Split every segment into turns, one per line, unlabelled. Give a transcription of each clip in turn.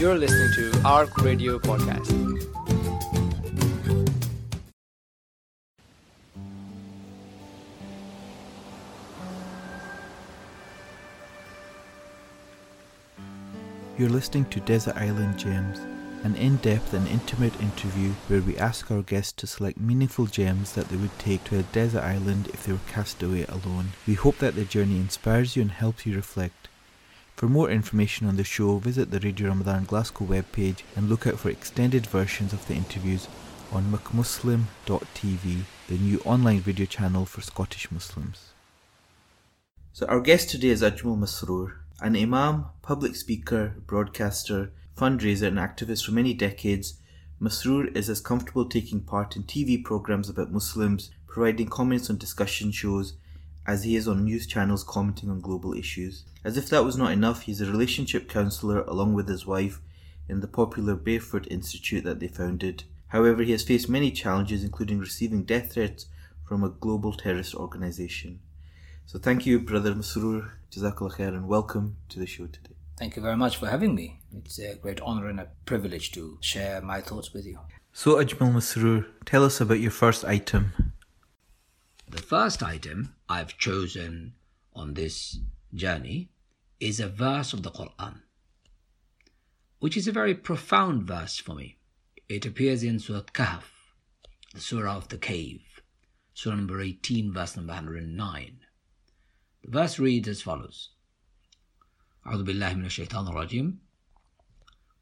You're listening to ARC Radio Podcast.
You're listening to Desert Island Gems, an in depth and intimate interview where we ask our guests to select meaningful gems that they would take to a desert island if they were cast away alone. We hope that their journey inspires you and helps you reflect. For more information on the show, visit the Radio Ramadan Glasgow webpage and look out for extended versions of the interviews on mcmuslim.tv, the new online video channel for Scottish Muslims. So, our guest today is Ajmal Masroor, an imam, public speaker, broadcaster, fundraiser, and activist for many decades. Masroor is as comfortable taking part in TV programs about Muslims, providing comments on discussion shows, as he is on news channels commenting on global issues. As if that was not enough, he is a relationship counsellor along with his wife in the popular Barefoot Institute that they founded. However, he has faced many challenges, including receiving death threats from a global terrorist organization. So thank you, Brother Masroor. Jazakallah khair and welcome to the show today.
Thank you very much for having me. It's a great honor and a privilege to share my thoughts with you.
So, Ajmal Masroor, tell us about your first item.
The first item I've chosen on this journey is a verse of the Quran, which is a very profound verse for me. It appears in Surah Kahf, the Surah of the Cave, Surah number 18, verse number 109. The verse reads as follows أعوذ بالله من الشيطان الرجيم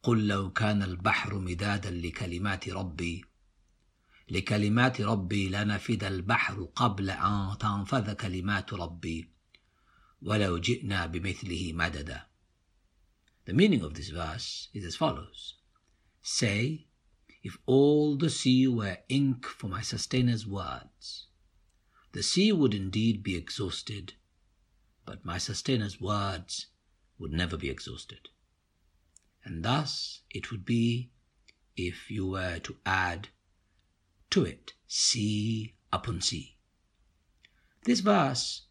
قل لو كان البحر مدادا لكلمات ربي لكلمات ربي لنفد البحر قبل أن تنفذ كلمات ربي ولو جئنا بمثله مددا The meaning of this verse is as follows Say, if all the sea were ink for my sustainer''s words, the sea would indeed be exhausted, but my sustainer''s words would never be exhausted. And thus it would be if you were to add to it sea upon sea. This verse,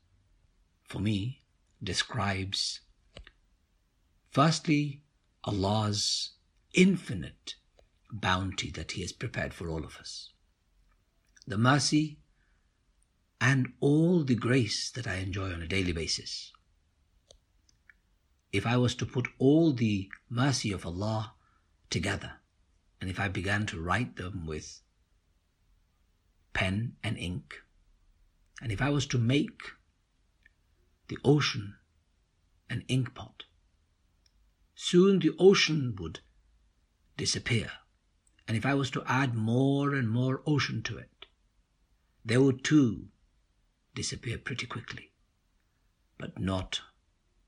for me, describes firstly Allah's infinite bounty that He has prepared for all of us, the mercy and all the grace that I enjoy on a daily basis. If I was to put all the mercy of Allah together, and if I began to write them with pen and ink, and if I was to make the ocean an ink pot, soon the ocean would disappear. And if I was to add more and more ocean to it, they would too disappear pretty quickly. But not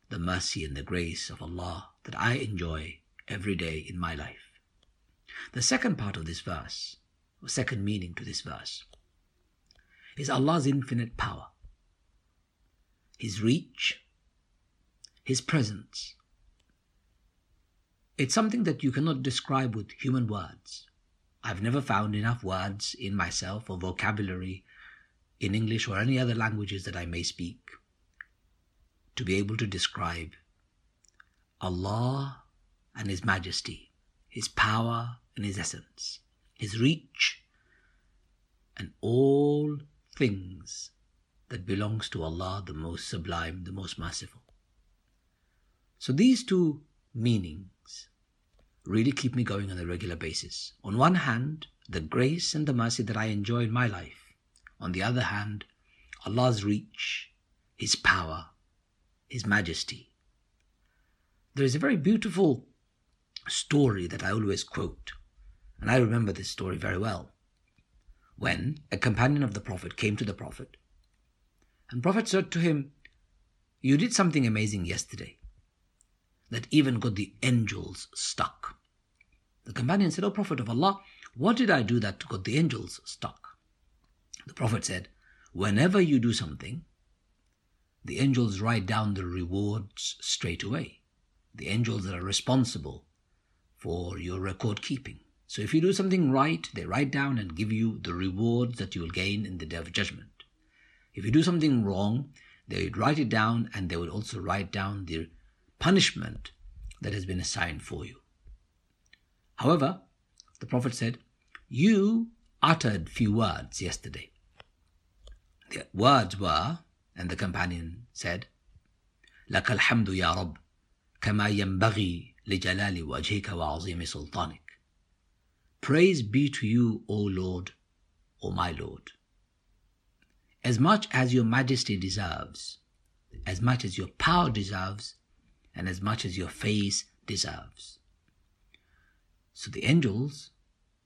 the mercy and the grace of Allah that I enjoy every day in my life. The second part of this verse, or second meaning to this verse, is Allah's infinite power, His reach, His presence. It's something that you cannot describe with human words. I've never found enough words in myself or vocabulary in English or any other languages that I may speak to be able to describe Allah and His majesty, His power and His essence, His reach, and all things that belongs to Allah, the most sublime, the most merciful. So these two meanings really keep me going on a regular basis. On one hand, the grace and the mercy that I enjoy in my life. On the other hand, Allah's reach, His power, His majesty. There is a very beautiful story that I always quote, and I remember this story very well. When a companion of the Prophet came to the Prophet, and Prophet said to him, You did something amazing yesterday that even got the angels stuck. The companion said, O Prophet of Allah, what did I do that got the angels stuck? The Prophet said, Whenever you do something, the angels write down the rewards straight away. The angels that are responsible for your record keeping. So if you do something right, they write down and give you the rewards that you will gain in the day of judgment. If you do something wrong, they would write it down and they would also write down the punishment that has been assigned for you. However, the Prophet said, You uttered few words yesterday. The words were, and the companion said, لك الحمد يا رب كما ينبغي لجلال وجهك وعظيم سلطانك. Praise be to you, O Lord, O my Lord. As much as your majesty deserves, as much as your power deserves, and as much as your face deserves. So the angels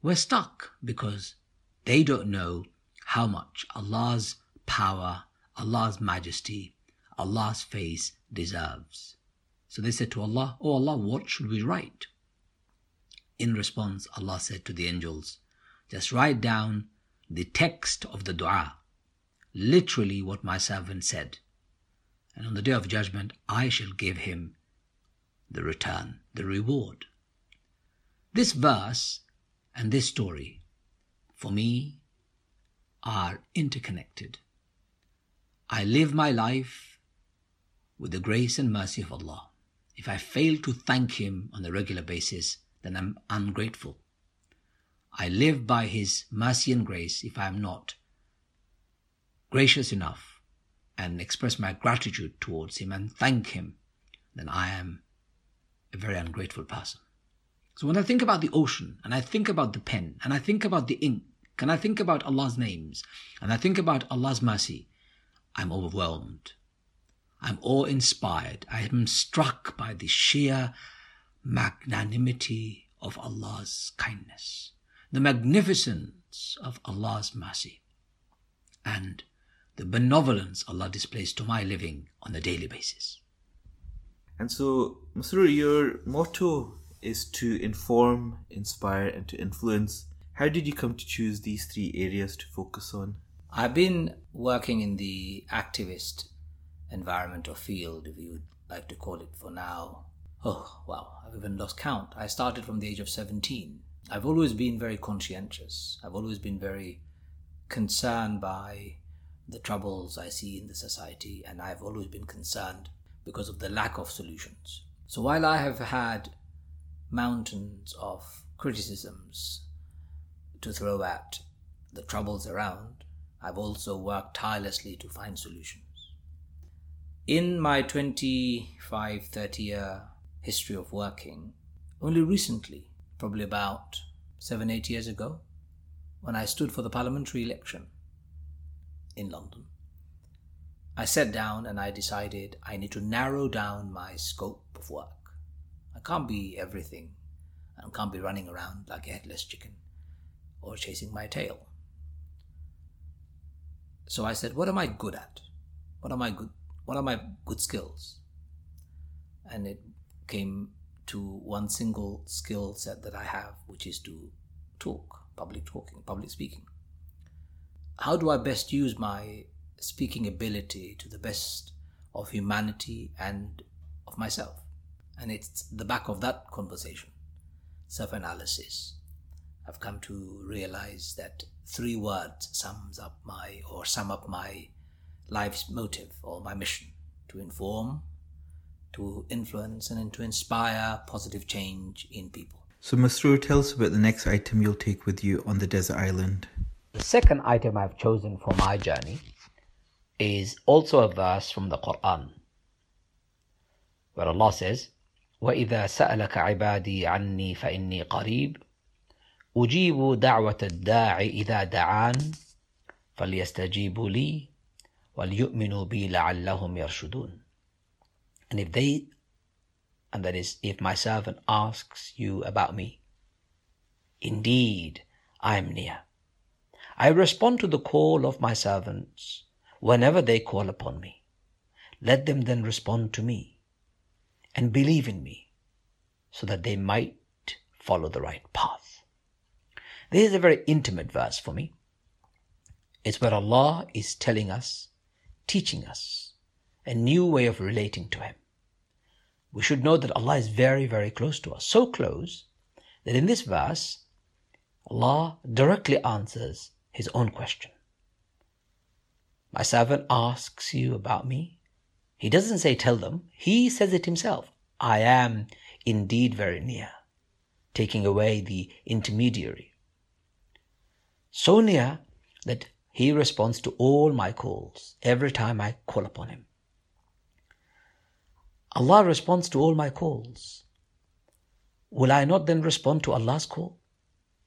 were stuck because they don't know how much Allah's power, Allah's majesty, Allah's face deserves. So they said to Allah, Oh Allah, what should we write? In response, Allah said to the angels, Just write down the text of the dua, literally what my servant said. And on the day of judgment, I shall give him the return, the reward. This verse and this story, for me, are interconnected. I live my life with the grace and mercy of Allah. If I fail to thank Him on a regular basis, then I'm ungrateful. I live by His mercy and grace if I am not gracious enough and express my gratitude towards Him and thank Him, then I am a very ungrateful person. So when I think about the ocean and I think about the pen and I think about the ink and I think about Allah's names and I think about Allah's mercy, I'm overwhelmed. I'm awe inspired. I am struck by the sheer magnanimity of Allah's kindness, the magnificence of Allah's mercy, and the benevolence Allah displays to my living on a daily basis.
And so, Masroor, your motto is to inform, inspire, and to influence. How did you come to choose these three areas to focus on?
I've been working in the activist environment or field, if you would like to call it for now. Oh, wow, I've even lost count. I started from the age of 17. I've always been very conscientious. I've always been very concerned by the troubles I see in the society, and I've always been concerned because of the lack of solutions. So while I have had mountains of criticisms to throw at the troubles around, I've also worked tirelessly to find solutions. In my 25 30 year history of working, only recently, probably about seven, eight years ago, when I stood for the parliamentary election in London, I sat down and I decided I need to narrow down my scope of work. I can't be everything and can't be running around like a headless chicken or chasing my tail. So I said, what am I good at? What am I good what are my good skills? And it came to one single skill set that I have, which is to talk, public talking, public speaking. How do I best use my speaking ability to the best of humanity and of myself. And it's the back of that conversation, self analysis. I've come to realize that three words sums up my or sum up my life's motive or my mission to inform, to influence, and to inspire positive change in people.
So, Masroor, tell us about the next item you'll take with you on the desert island.
The second item I've chosen for my journey is also a verse from the Quran where Allah says, وإذا سألك عبادي عني فإني قريب أجيب دعوة الداع إذا دعان فليستجيبوا لي وليؤمنوا بي لعلهم يرشدون and if they, and that is, if my servant asks you about me, indeed I am near. I respond to the call of my servants whenever they call upon me. Let them then respond to me and believe in me so that they might follow the right path. This is a very intimate verse for me. It's where Allah is telling us, teaching us a new way of relating to Him. We should know that Allah is very, very close to us. So close that in this verse, Allah directly answers His own question. My servant asks you about me. He doesn't say tell them, he says it himself. I am indeed very near. taking away the intermediary. So near that he responds to all my calls every time I call upon him. Allah responds to all my calls. Will I not then respond to Allah's call?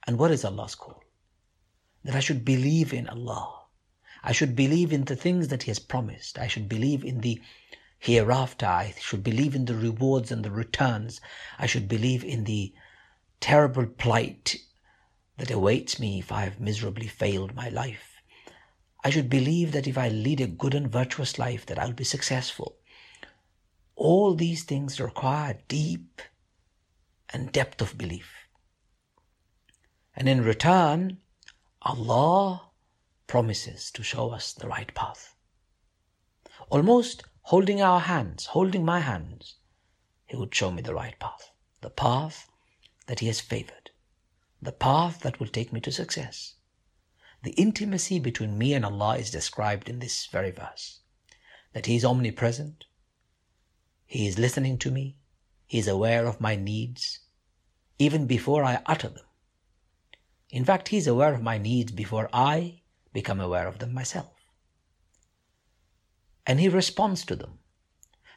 And what is Allah's call? That I should believe in Allah. I should believe in the things that He has promised. I should believe in the hereafter. I should believe in the rewards and the returns. I should believe in the terrible plight that awaits me if I have miserably failed my life. I should believe that if I lead a good and virtuous life that I'll be successful. All these things require deep and depth of belief. And in return, Allah promises to show us the right path. Almost holding our hands, holding my hands, He would show me the right path, the path that He has favored, the path that will take me to success. The intimacy between me and Allah is described in this very verse that He is omnipresent, He is listening to me, He is aware of my needs, even before I utter them. In fact, He is aware of my needs before I become aware of them myself. And He responds to them.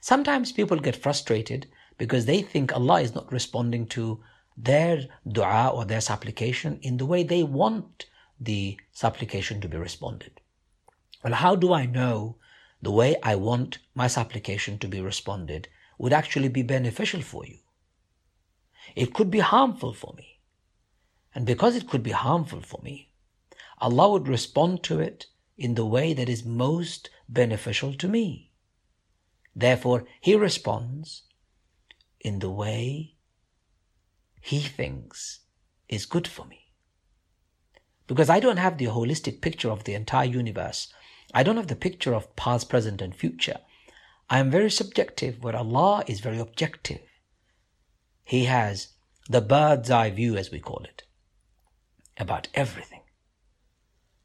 Sometimes people get frustrated because they think Allah is not responding to their dua or their supplication in the way they want the supplication to be responded. Well, how do I know the way I want my supplication to be responded would actually be beneficial for you? It could be harmful for me. And because it could be harmful for me, Allah would respond to it in the way that is most beneficial to me. Therefore, He responds in the way He thinks is good for me. Because I don't have the holistic picture of the entire universe. I don't have the picture of past, present, and future. I am very subjective, where Allah is very objective. He has the bird's eye view, as we call it, about everything.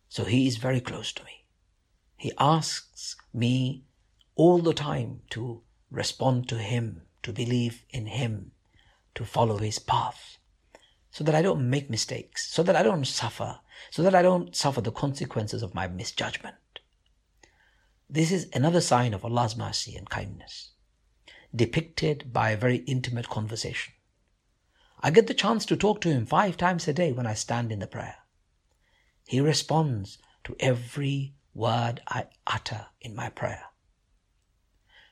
So He is very close to me. He asks me all the time to respond to Him, to believe in Him, to follow His path, so that I don't make mistakes, so that I don't suffer, so that I don't suffer the consequences of my misjudgment. This is another sign of Allah's mercy and kindness, depicted by a very intimate conversation. I get the chance to talk to Him five times a day when I stand in the prayer. He responds to every word I utter in my prayer.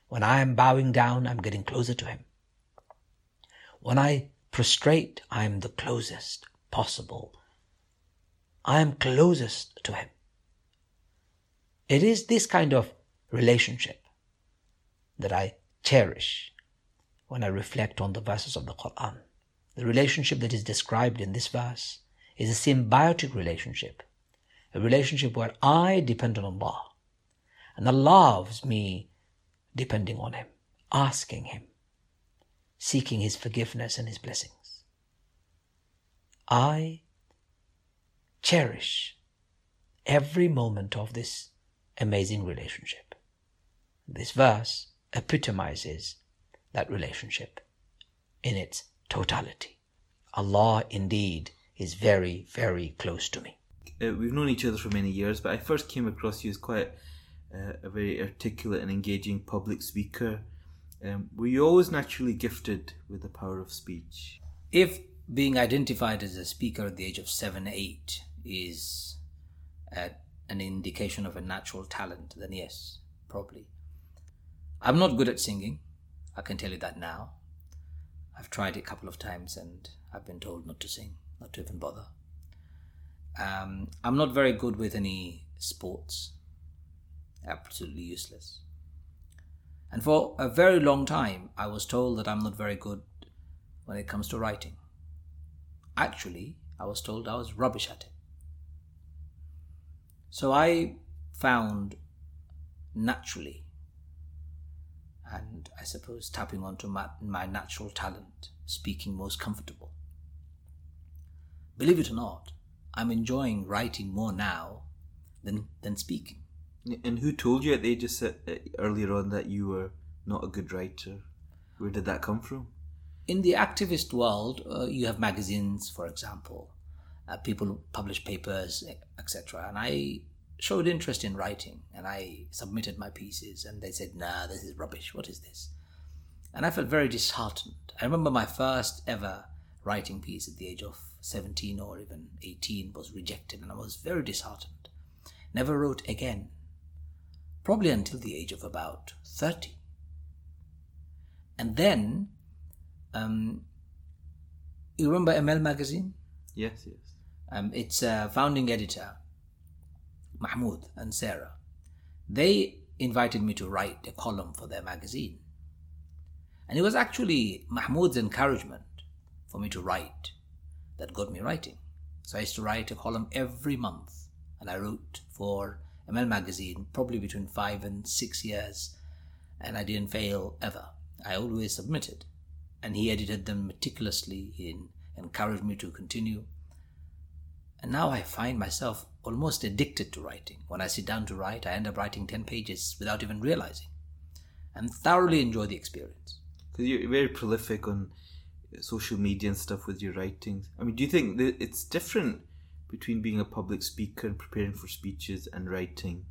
When I am bowing down, I'm getting closer to Him. When I prostrate, I am the closest possible. I am closest to Him. It is this kind of relationship that I cherish when I reflect on the verses of the Quran. The relationship that is described in this verse is a symbiotic relationship, a relationship where I depend on Allah and Allah loves me depending on Him, asking Him, seeking His forgiveness and His blessings. I cherish every moment of this amazing relationship. This verse epitomizes that relationship in its totality. Allah indeed is very, very close to me.
Uh, we've known each other for many years, but I first came across you as quite uh, a very articulate and engaging public speaker. Um, were you always naturally gifted with the power of speech?
If being identified as a speaker at the age of seven, eight is a, an indication of a natural talent, then yes, probably. I'm not good at singing. I can tell you that now. I've tried it a couple of times and I've been told not to sing, not to even bother. Um, I'm not very good with any sports. Absolutely useless. And for a very long time, I was told that I'm not very good when it comes to writing. Actually, I was told I was rubbish at it. So I found naturally, and I suppose tapping onto my, my natural talent, speaking most comfortable. Believe it or not, I'm enjoying writing more now than, than speaking.
And who told you at the age of uh, earlier on that you were not a good writer? Where did that come from?
in the activist world, uh, you have magazines, for example. Uh, people publish papers, etc. And I showed interest in writing, and I submitted my pieces, and they said, "Nah, this is rubbish. What is this?" And I felt very disheartened. I remember my first ever writing piece at the age of 17 or even 18 was rejected, and I was very disheartened. Never wrote again, probably until the age of about 30. And then, um, you remember emel Magazine?
Yes, yes.
Um, its uh, founding editor, Mahmoud and Sarah, they invited me to write a column for their magazine. And it was actually Mahmoud's encouragement for me to write that got me writing. So I used to write a column every month, and I wrote for emel Magazine probably between five and six years, and I didn't fail ever. I always submitted, and he edited them meticulously. He encouraged me to continue. And now I find myself almost addicted to writing. When I sit down to write, I end up writing 10 pages without even realizing, and thoroughly enjoy the experience.
Because you're very prolific on social media and stuff with your writings. I mean, do you think that it's different between being a public speaker and preparing for speeches and writing?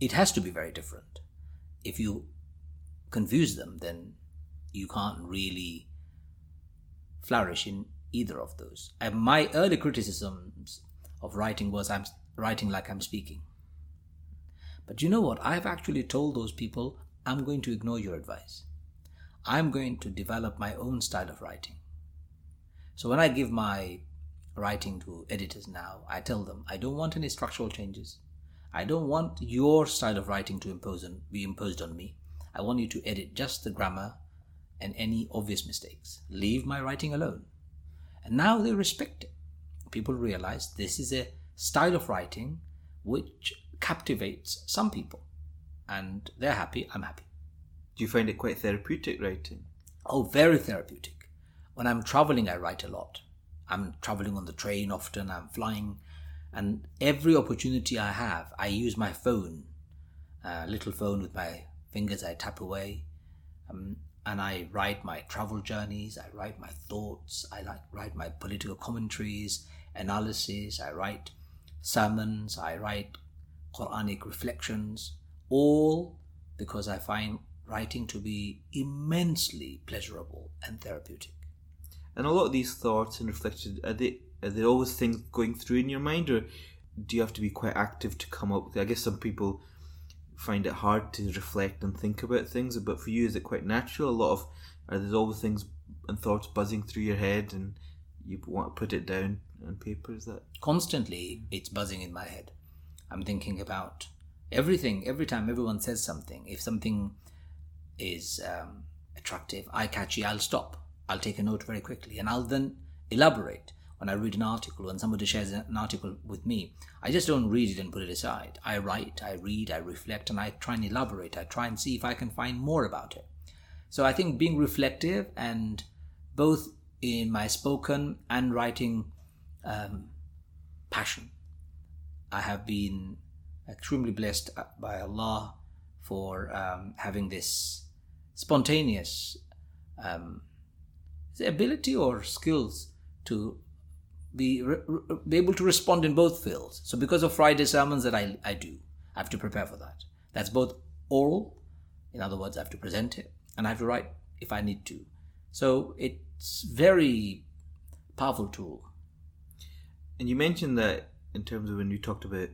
It has to be very different. If you confuse them, then you can't really flourish in either of those. And my early criticisms of writing was I'm writing like I'm speaking. But you know what? I've actually told those people I'm going to ignore your advice. I'm going to develop my own style of writing. So when I give my writing to editors now, I tell them I don't want any structural changes. I don't want your style of writing to impose on, be imposed on me. I want you to edit just the grammar and any obvious mistakes. Leave my writing alone. And now they respect it. People realize this is a style of writing which captivates some people. And they're happy, I'm happy.
Do you find it quite therapeutic writing?
Oh, very therapeutic. When I'm traveling, I write a lot. I'm traveling on the train often, I'm flying, and every opportunity I have, I use my phone, a little phone with my fingers, I tap away, um, and I write my travel journeys, I write my thoughts, I like write my political commentaries, analysis, I write sermons, I write Quranic reflections, all because I find writing to be immensely pleasurable and therapeutic.
And a lot of these thoughts and reflections are they are there always things going through in your mind, or do you have to be quite active to come up with? I guess some people find it hard to reflect and think about things, but for you, is it quite natural? A lot of are there the things and thoughts buzzing through your head, and you want to put it down on paper? Is that
constantly? It's buzzing in my head. I'm thinking about everything every time everyone says something. If something is um, attractive, eye catchy, I'll stop. I'll take a note very quickly and I'll then elaborate. When I read an article, when somebody shares an article with me, I just don't read it and put it aside. I write, I read, I reflect, and I try and elaborate. I try and see if I can find more about it. So I think being reflective and both in my spoken and writing um, passion, I have been extremely blessed by Allah for um, having this spontaneous um, ability or skills to be, re- be able to respond in both fields. So, because of Friday sermons that I, I do, I have to prepare for that. That's both oral, in other words, I have to present it, and I have to write if I need to. So, it's very powerful tool.
And you mentioned that in terms of when you talked about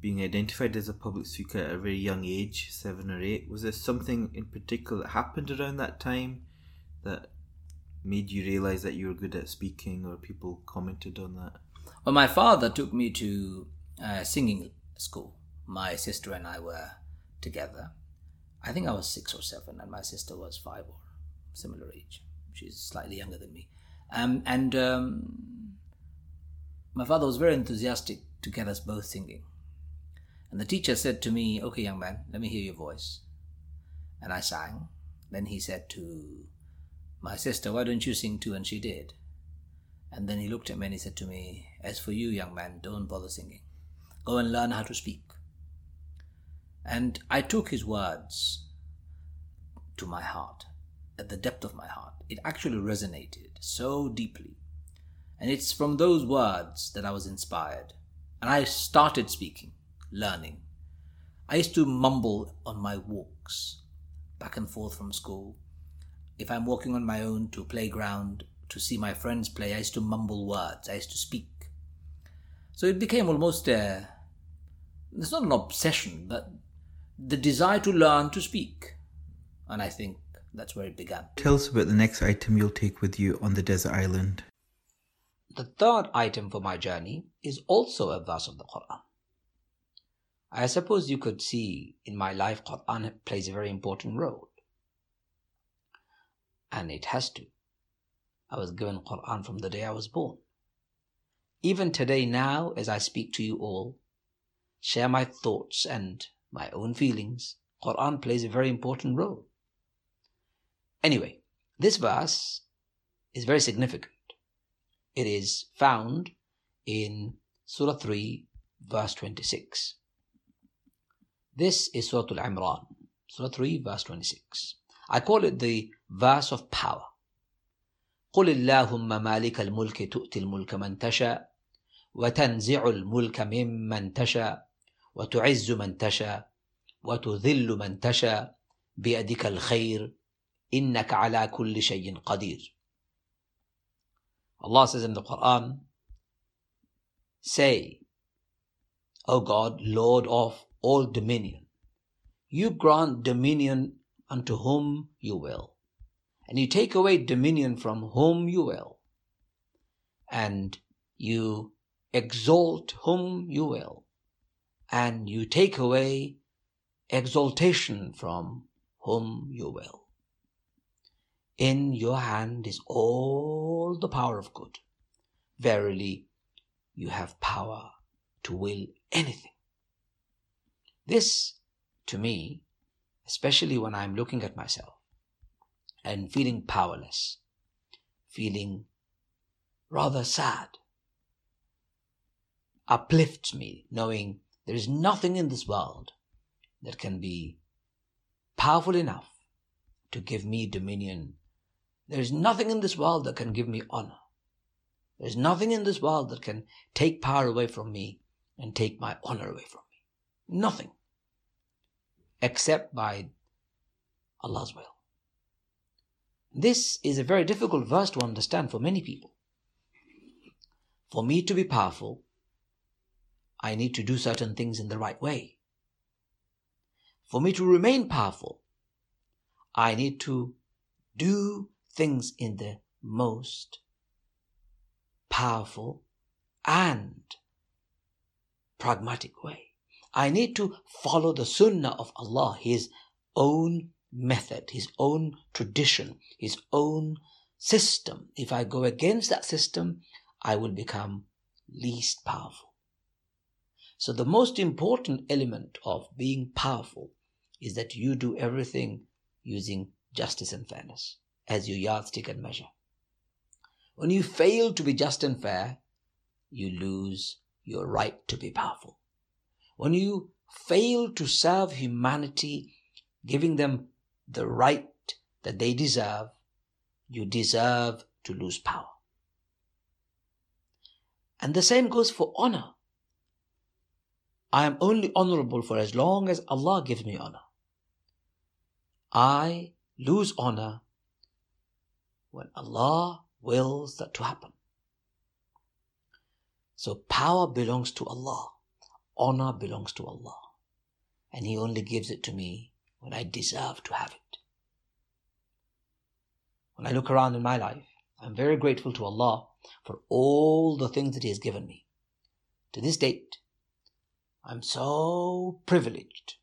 being identified as a public speaker at a very young age, seven or eight. Was there something in particular that happened around that time that made you realize that you were good at speaking, or people commented on that?
Well, my father took me to uh, singing school. My sister and I were together. I think I was six or seven, and my sister was five or similar age. She's slightly younger than me. Um, and um, my father was very enthusiastic to get us both singing. And the teacher said to me, Okay, young man, let me hear your voice. And I sang. Then he said to my sister, Why don't you sing too? And she did. And then he looked at me and he said to me, As for you, young man, don't bother singing. Go and learn how to speak. And I took his words to my heart.
at the depth of my heart. It actually resonated so deeply. And it's from those words that I was inspired. And I started speaking, learning. I used to mumble on my walks, back and forth from school. If I'm walking on my own to a playground to see my friends play, I used to mumble words, I used to speak. So it became almost a, it's not an obsession, but the desire to learn to speak. And I think that's where it began.
Tell us about the next item you'll take with you on the desert island.
The third item for my journey is also a verse of the Quran. I suppose you could see in my life Quran plays a very important role. And it has to. I was given Quran from the day I was born. Even today, now, as I speak to you all, share my thoughts and my own feelings, Quran plays a very important role. Anyway, this verse is very significant. It is found in Surah 3, verse 26. This is Surah Al Imran, Surah 3, verse 26. I call it the verse of power. قل اللهم مالك الملك تؤتي الملك من تشاء وتنزع الملك ممن تشاء وتعز من تشاء وتذل من تشاء بيدك الخير إنك على كل شيء قدير Allah says in the Quran say O God Lord of all dominion you grant dominion unto whom you will and you take away dominion from whom you will and you exalt whom you will, and you take away exaltation from whom you will. In your hand is all the power of good. Verily, you have power to will anything. This, to me, especially when I'm looking at myself and feeling powerless, feeling rather sad, uplifts me knowing there is nothing in this world that can be powerful enough to give me dominion. There is nothing in this world that can give me honor. There is nothing in this world that can take power away from me and take my honor away from me. Nothing. Except by Allah's will. This is a very difficult verse to understand for many people. For me to be powerful, I need to do certain things in the right way. For me to remain powerful, I need to do things in the most powerful and pragmatic way. I need to follow the sunnah of Allah, His own method, His own tradition, His own system. If I go against that system, I will become least powerful. So the most important element of being powerful is that you do everything using justice and fairness as your yardstick and measure. When you fail to be just and fair, you lose your right to be powerful. When you fail to serve humanity, giving them the right that they deserve, you deserve to lose power. And the same goes for honor. I am only honorable for as long as Allah gives me honor. I lose honor when Allah wills that to happen. So power belongs to Allah. Honor belongs to Allah. And He only gives it to me when I deserve to have it. When I look around in my life, I'm very grateful to Allah for all the things that He has given me. To this date, I'm so privileged,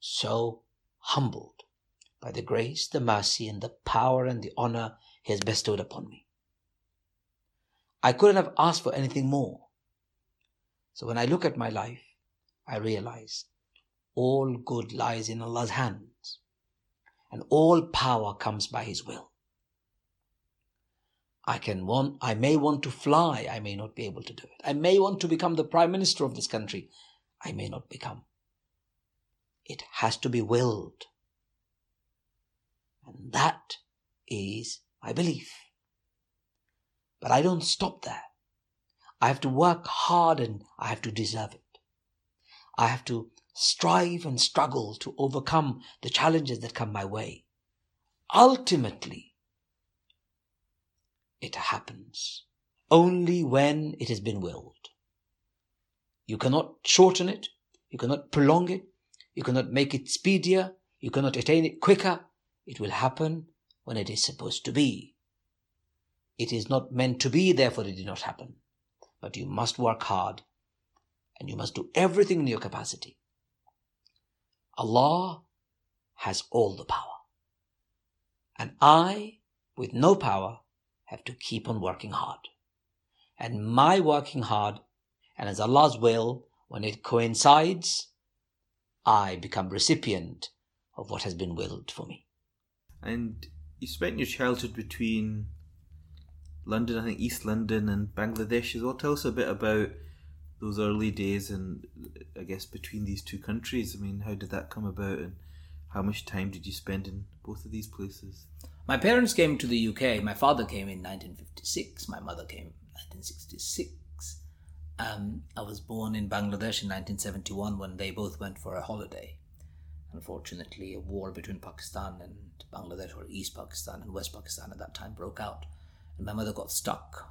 so humbled by the grace, the mercy, and the power and the honor He has bestowed upon me. I couldn't have asked for anything more. So when I look at my life, I realize all good lies in Allah's hands, and all power comes by His will. I can want, I may want to fly, I may not be able to do it. I may want to become the prime minister of this country, I may not become. It has to be willed. And
that is my belief. But I don't stop there. I have to work hard and I have to deserve it. I have to strive and struggle to overcome the challenges that come my way. Ultimately, it happens only when it has been willed. You cannot shorten it, you cannot prolong it, you cannot make it speedier, you cannot attain it quicker. It will happen when it is supposed to be. It is not meant to be, therefore it did not happen. But you must work hard and you must do everything in your capacity. Allah has all the power. And I, with no power, have to keep on working hard. And my working hard, and as Allah's will, when it coincides, I become recipient of what has been willed for me.
And you spent your childhood between London, I think East London, and Bangladesh as well. Tell us a bit about those early days and I guess between these two countries. I mean, how did that come about and how much time did you spend in both of these places?
My parents came to the UK. My father came in 1956. My mother came in 1966. Um, I was born in Bangladesh in 1971 when they both went for a holiday. Unfortunately, a war between Pakistan and Bangladesh, or East Pakistan and West Pakistan at that time, broke out. And my mother got stuck,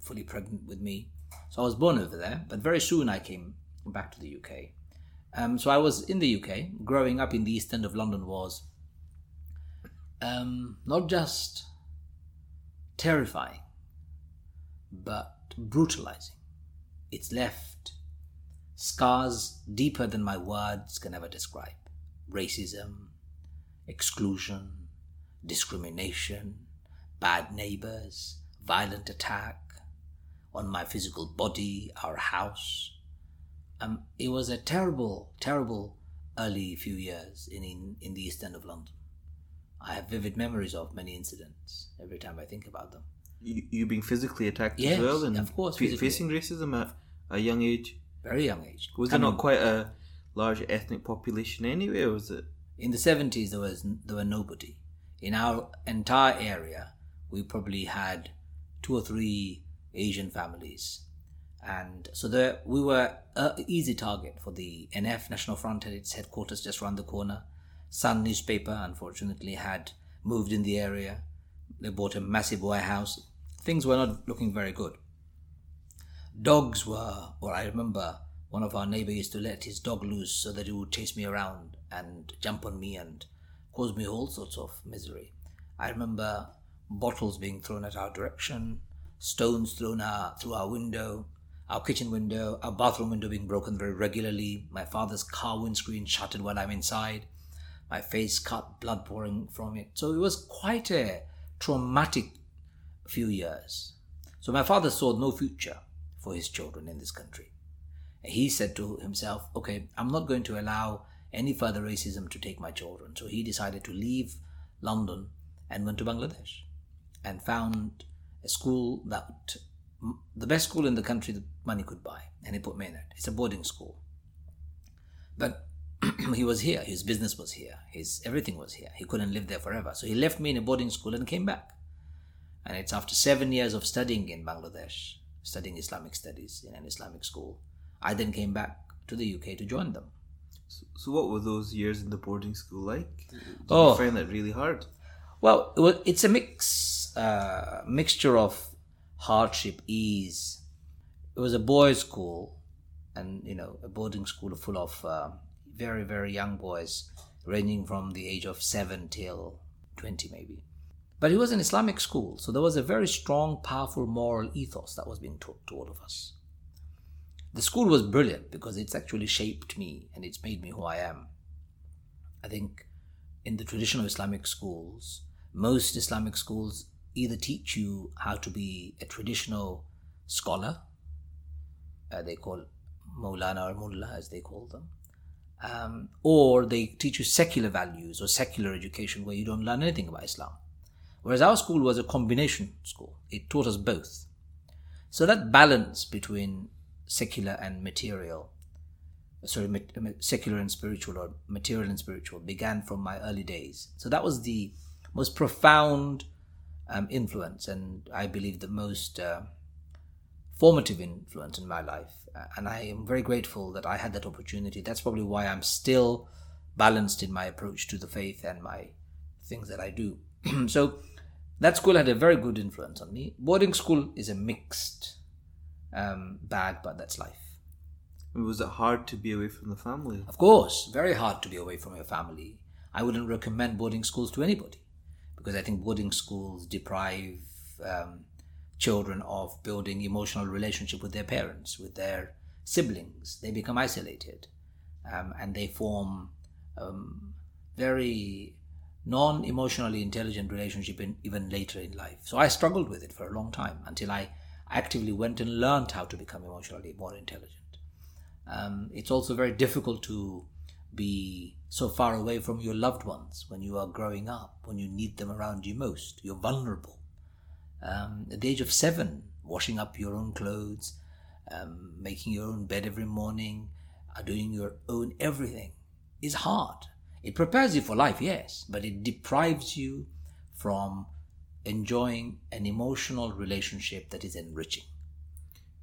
fully pregnant with me. So I was born over there, but very soon I came back to the UK. Um, so I was in the UK. Growing up in the East End of London was um, not just terrifying, but brutalizing. It's left scars deeper than my words can ever describe racism, exclusion, discrimination, bad neighbors, violent attack on my physical body, our house. Um, it was a terrible, terrible early few years in, in, in the East End of London. I have vivid memories of many incidents every time I think about them.
You, you being physically attacked
Yes,
as well, and
of course, physically.
facing racism at a young age.
Very young age.
Was
I
there not quite a large ethnic population anyway, or was it?
in the 70s there was there were nobody in our entire area we probably had two or three asian families. And so there we were an easy target for the nf national front had its headquarters just around the corner. Sun newspaper unfortunately had moved in the area. They bought a massive warehouse. Things were not looking very good. Dogs were or i remember one of our neighbors used to let his dog loose so that he would chase me around and jump on me and cause me all sorts of misery. I remember bottles being thrown at our direction stones thrown through our window our kitchen window our bathroom window being broken very regularly my father's car windscreen shattered while i'm inside my face cut blood pouring from it. So it was quite a traumatic few years. So my father saw no future for his children in this country. He said to himself, okay, I'm not going to allow any further racism to take my children. So he decided to leave London and went to Bangladesh and found a school that the best school in the country that money could buy. And he put me in it. It's a boarding school. But he was here. His business was here. His everything was here. He couldn't live there forever. So he left me in a boarding school and came back. And it's after seven years of studying in Bangladesh, studying Islamic studies in an Islamic school, I then came back to the UK to join them.
So, so what were those years in the boarding school like? Did
Oh.
you find that really hard?
Well, it was, it's a mix, uh, mixture of hardship, ease. It was a boys' school, and you know, a boarding school full of uh, very, very young boys, ranging from the age of seven till twenty, maybe. But it was an Islamic school, so there was a very strong, powerful moral ethos that was being taught to all of us. The school was brilliant because it's actually shaped me and it's made me who I am. I think in the traditional Islamic schools, most Islamic schools either teach you how to be a traditional scholar, uh, they call Maulana or Mullah as they call them, um, or they teach you secular values or secular education where you don't learn anything about Islam. Whereas our school was a combination school, it taught us both. So that balance between secular and material, sorry, secular and spiritual or material and spiritual began from my early days. So that was the most profound um, influence, and I believe the most uh, formative influence in my life. Uh, and I am very grateful that I had that opportunity. That's probably why I'm still balanced in my approach to the faith and my things that I do. so that school had a very good influence on me. Boarding school is a mixed um, bag, but that's life.
Was it hard to be away from the family?
Of course, very hard to be away from your family. I wouldn't recommend boarding schools to anybody because I think boarding schools deprive um, children of building emotional relationship with their parents, with their siblings. They become isolated, um, and they form um, very non-emotionally intelligent relationship in, even later in life. So I struggled with it for a long time until I actively went and learned how to become emotionally more intelligent. Um, it's also very difficult to be so far away from your loved ones when you are growing up, when you need them around you most. You're vulnerable. Um, at the age of seven, washing up your own clothes, um, making your own bed every morning, uh, doing your own everything is hard. It prepares you for life, yes, but it deprives you from enjoying an emotional relationship that is enriching.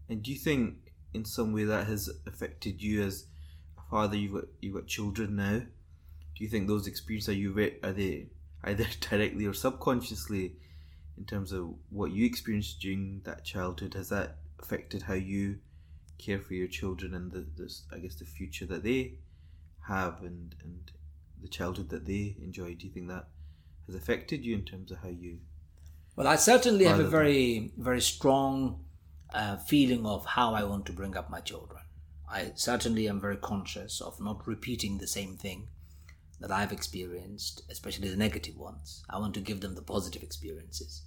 And do you think, in some way, that has affected you as father? You've got you've got children now. Do you think those experiences are you re- are they either directly or subconsciously, in terms of what you experienced during that childhood, has that affected how you care for your children and the this I guess the future that they have and and the childhood that they enjoy? Do you think that has affected you in terms of how you
well, I certainly have a very, very strong uh, feeling of how I want to bring up my children. I certainly am very conscious of not repeating the same thing that I've experienced, especially the negative ones. I want to give them the positive experiences.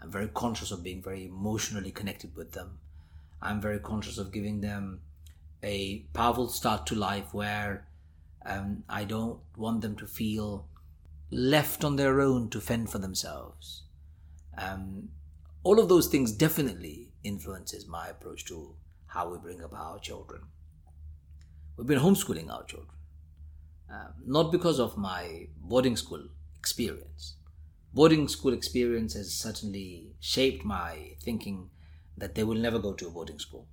I'm very conscious of being very emotionally connected with them. I'm very conscious of giving them a powerful start to life where um, I don't want them to feel left on their own to fend for themselves. Um, all of those things definitely influences my approach to how we bring up our children. We've been homeschooling our children, um, not because of my boarding school experience. Boarding school experience has certainly shaped my thinking that they will never go to a boarding school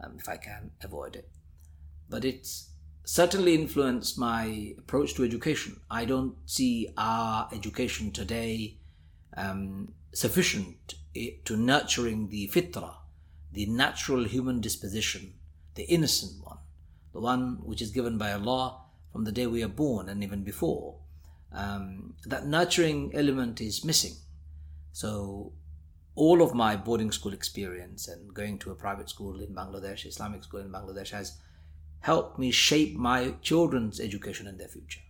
um, if I can avoid it. But it's certainly influenced my approach to education. I don't see our education today um, sufficient eh, to nurturing the fitra, the natural human disposition, the innocent one, the one which is given by Allah from the day we are born and even before. Um, that nurturing element is missing. So, all of my boarding school experience and going to a private school in Bangladesh, Islamic school in Bangladesh, has helped me shape my children's education and their future.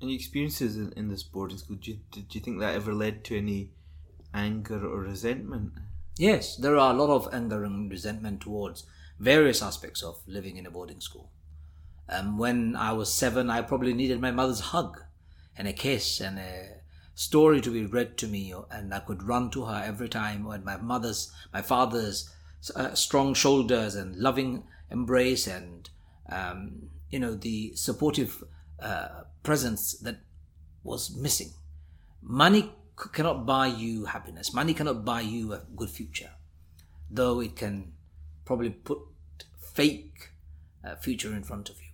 Any experiences in, in this boarding school? Do you, did you think that ever led to any anger or resentment?
Yes, there are a lot of anger and resentment towards various aspects of living in a boarding school. Um, when I was seven, I probably needed my mother's hug and a kiss and a story to be read to me, and I could run to her every time when my mother's, my father's uh, strong shoulders and loving embrace and um, you know the supportive uh, presence that was missing. Money cannot buy you happiness. Money cannot buy you a good future, though it can probably put fake uh, future in front of you.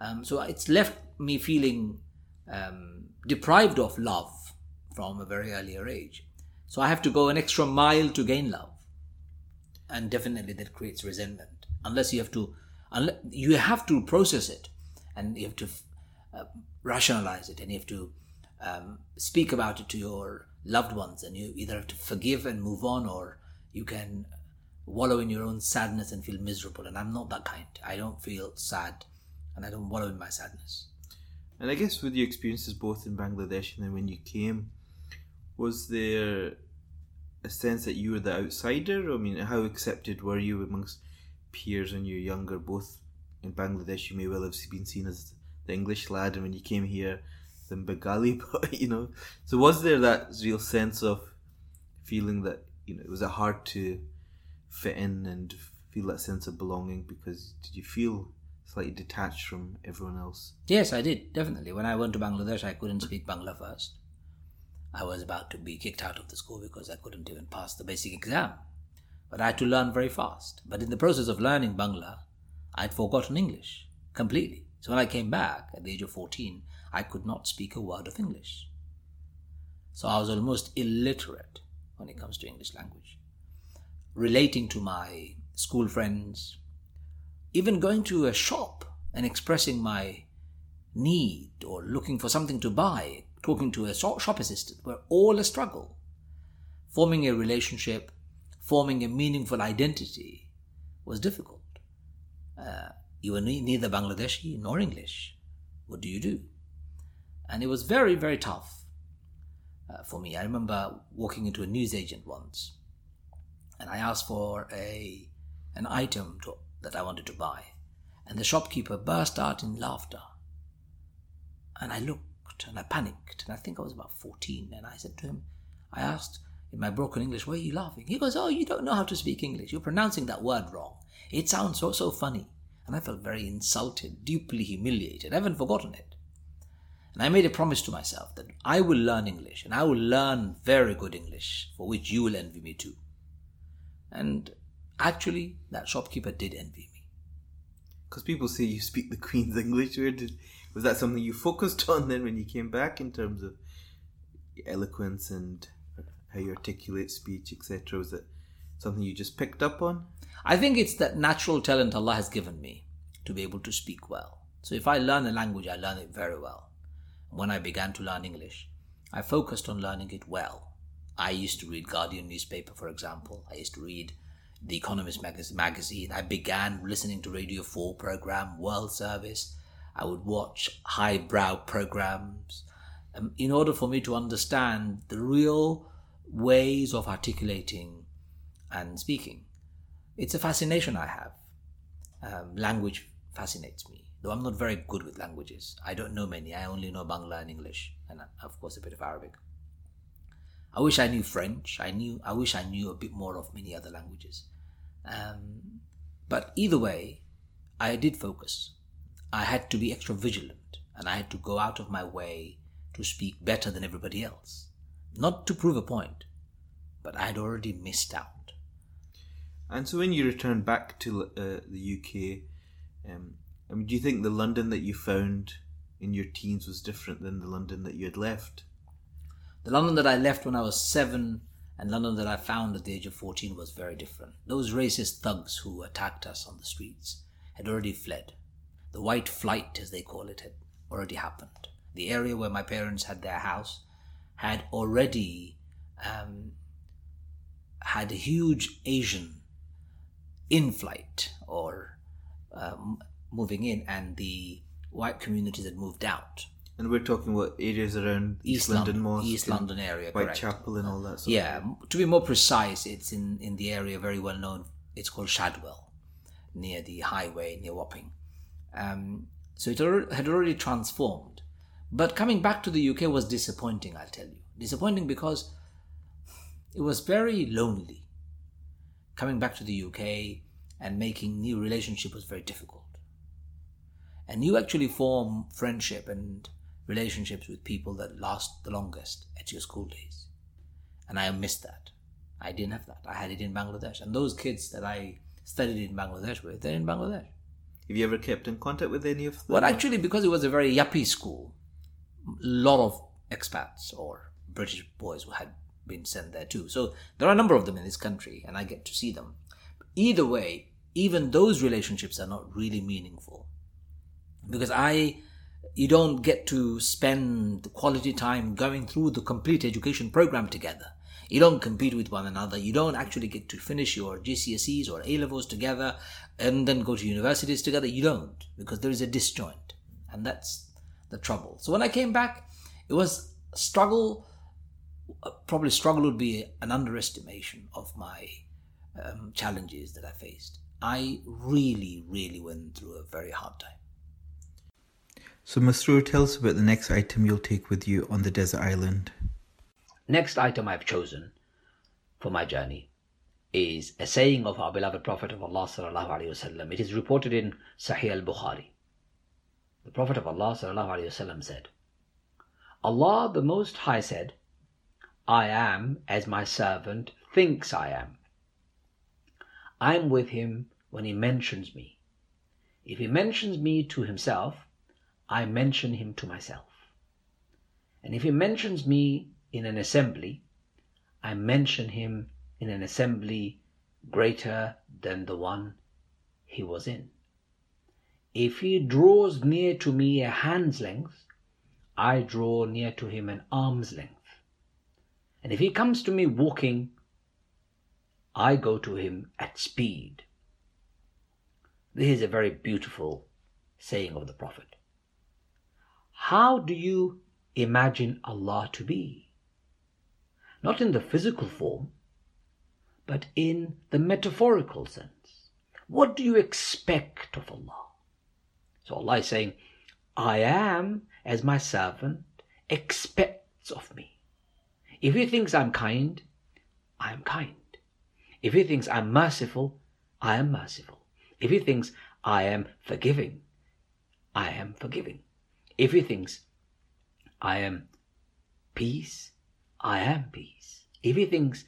Um, so it's left me feeling um, deprived of love from a very earlier age. So I have to go an extra mile to gain love, and definitely that creates resentment. Unless you have to, unless, you have to process it, and you have to uh, rationalize it, and you have to um, speak about it to your loved ones, and you either have to forgive and move on, or you can wallow in your own sadness and feel miserable. And I'm not that kind. I don't feel sad, and I don't wallow in my sadness.
And I guess with your experiences both in Bangladesh and then when you came, was there a sense that you were the outsider? I mean, how accepted were you amongst peers when you were younger? Both in Bangladesh, you may well have been seen as the English lad, and when you came here, the Bengali boy, you know. So was there that real sense of feeling that, you know, it was hard to fit in and feel that sense of belonging because did you feel slightly detached from everyone else.
Yes, I did, definitely. When I went to Bangladesh, I couldn't speak Bangla first. I was about to be kicked out of the school because I couldn't even pass the basic exam. But I had to learn very fast. But in the process of learning Bangla, I'd forgotten English completely. So when I came back at the age of 14, I could not speak a word of English. So I was almost illiterate when it comes to English language. Relating to my school friends, even going to a shop and expressing my need or looking for something to buy, talking to a shop assistant, were all a struggle. Forming a relationship, forming a meaningful identity was difficult. Uh, you were neither Bangladeshi nor English. What do you do? And it was very, very tough uh, for me. I remember walking into a newsagent once and I asked for a an item to that I wanted to buy. And the shopkeeper burst out in laughter. And I looked and I panicked. And I think I was about 14. And I said to him, I asked in my broken English, why are you laughing? He goes, Oh, you don't know how to speak English. You're pronouncing that word wrong. It sounds so, so funny. And I felt very insulted, deeply humiliated. I haven't forgotten it. And I made a promise to myself that I will learn English and I will learn very good English, for which you will envy me too. And Actually, that shopkeeper did envy me.
Because people say you speak the Queen's English. Where did, was that something you focused on then when you came back in terms of eloquence and how you articulate speech, etc.? Was it something you just picked up on?
I think it's that natural talent Allah has given me to be able to speak well. So if I learn a language, I learn it very well. When I began to learn English, I focused on learning it well. I used to read Guardian newspaper, for example. I used to read the Economist magazine. I began listening to Radio 4 program, World Service. I would watch highbrow programs um, in order for me to understand the real ways of articulating and speaking. It's a fascination I have. Um, language fascinates me, though I'm not very good with languages. I don't know many. I only know Bangla and English, and uh, of course a bit of Arabic. I wish I knew French. I knew. I wish I knew a bit more of many other languages. Um, but either way, I did focus. I had to be extra vigilant and I had to go out of my way to speak better than everybody else. Not to prove a point, but I had already missed out.
And so when you returned back to uh, the UK, um, I mean, do you think the London that you found in your teens was different than the London that you had left?
The London that I left when I was seven and London that I found at the age of 14 was very different. Those racist thugs who attacked us on the streets had already fled. The white flight, as they call it, had already happened. The area where my parents had their house had already um, had a huge Asian in flight or um, moving in, and the white communities had moved out.
And we're talking what areas around East, East London, London
East London area,
Whitechapel and all that. Sort
yeah, to be more precise, it's in in the area very well known. It's called Shadwell, near the highway near Wapping. Um, so it had already transformed. But coming back to the UK was disappointing. I'll tell you, disappointing because it was very lonely. Coming back to the UK and making new relationship was very difficult. And you actually form friendship and relationships with people that last the longest at your school days. And I missed that. I didn't have that. I had it in Bangladesh. And those kids that I studied in Bangladesh with, they're in Bangladesh.
Have you ever kept in contact with any of them?
Well, actually, because it was a very yuppie school, a lot of expats or British boys who had been sent there too. So there are a number of them in this country, and I get to see them. Either way, even those relationships are not really meaningful because I you don't get to spend quality time going through the complete education program together. You don't compete with one another. You don't actually get to finish your GCSEs or A levels together and then go to universities together. You don't because there is a disjoint. And that's the trouble. So when I came back, it was struggle. Uh, probably struggle would be an underestimation of my um, challenges that I faced. I really, really went through a very hard time.
So, Masroor, tell us about the next item you'll take with you on the desert island.
Next item I've chosen for my journey
is a saying of our beloved Prophet of Allah sallallahu alaihi wasallam. It is reported in Sahih al-Bukhari. The Prophet of Allah sallallahu alaihi wasallam said, Allah the Most High said, I am as my servant thinks I am. I am with him when he mentions me. If he mentions me to himself, I mention him to myself. And if he mentions me in an assembly, I mention him in an assembly greater than the one he was in. If he draws near to me a hand's length, I draw near to him an arm's length. And if he comes to me walking, I go to him at speed. This is a very beautiful saying of the Prophet. How do you imagine Allah to be? Not in the physical form, but in the metaphorical sense. What do you expect of Allah? So Allah is saying, I am as my servant expects of me. If he thinks I'm kind, I am kind. If he thinks I'm merciful, I am merciful. If he thinks I am forgiving, I am forgiving. If he thinks I am peace, I am peace. If he thinks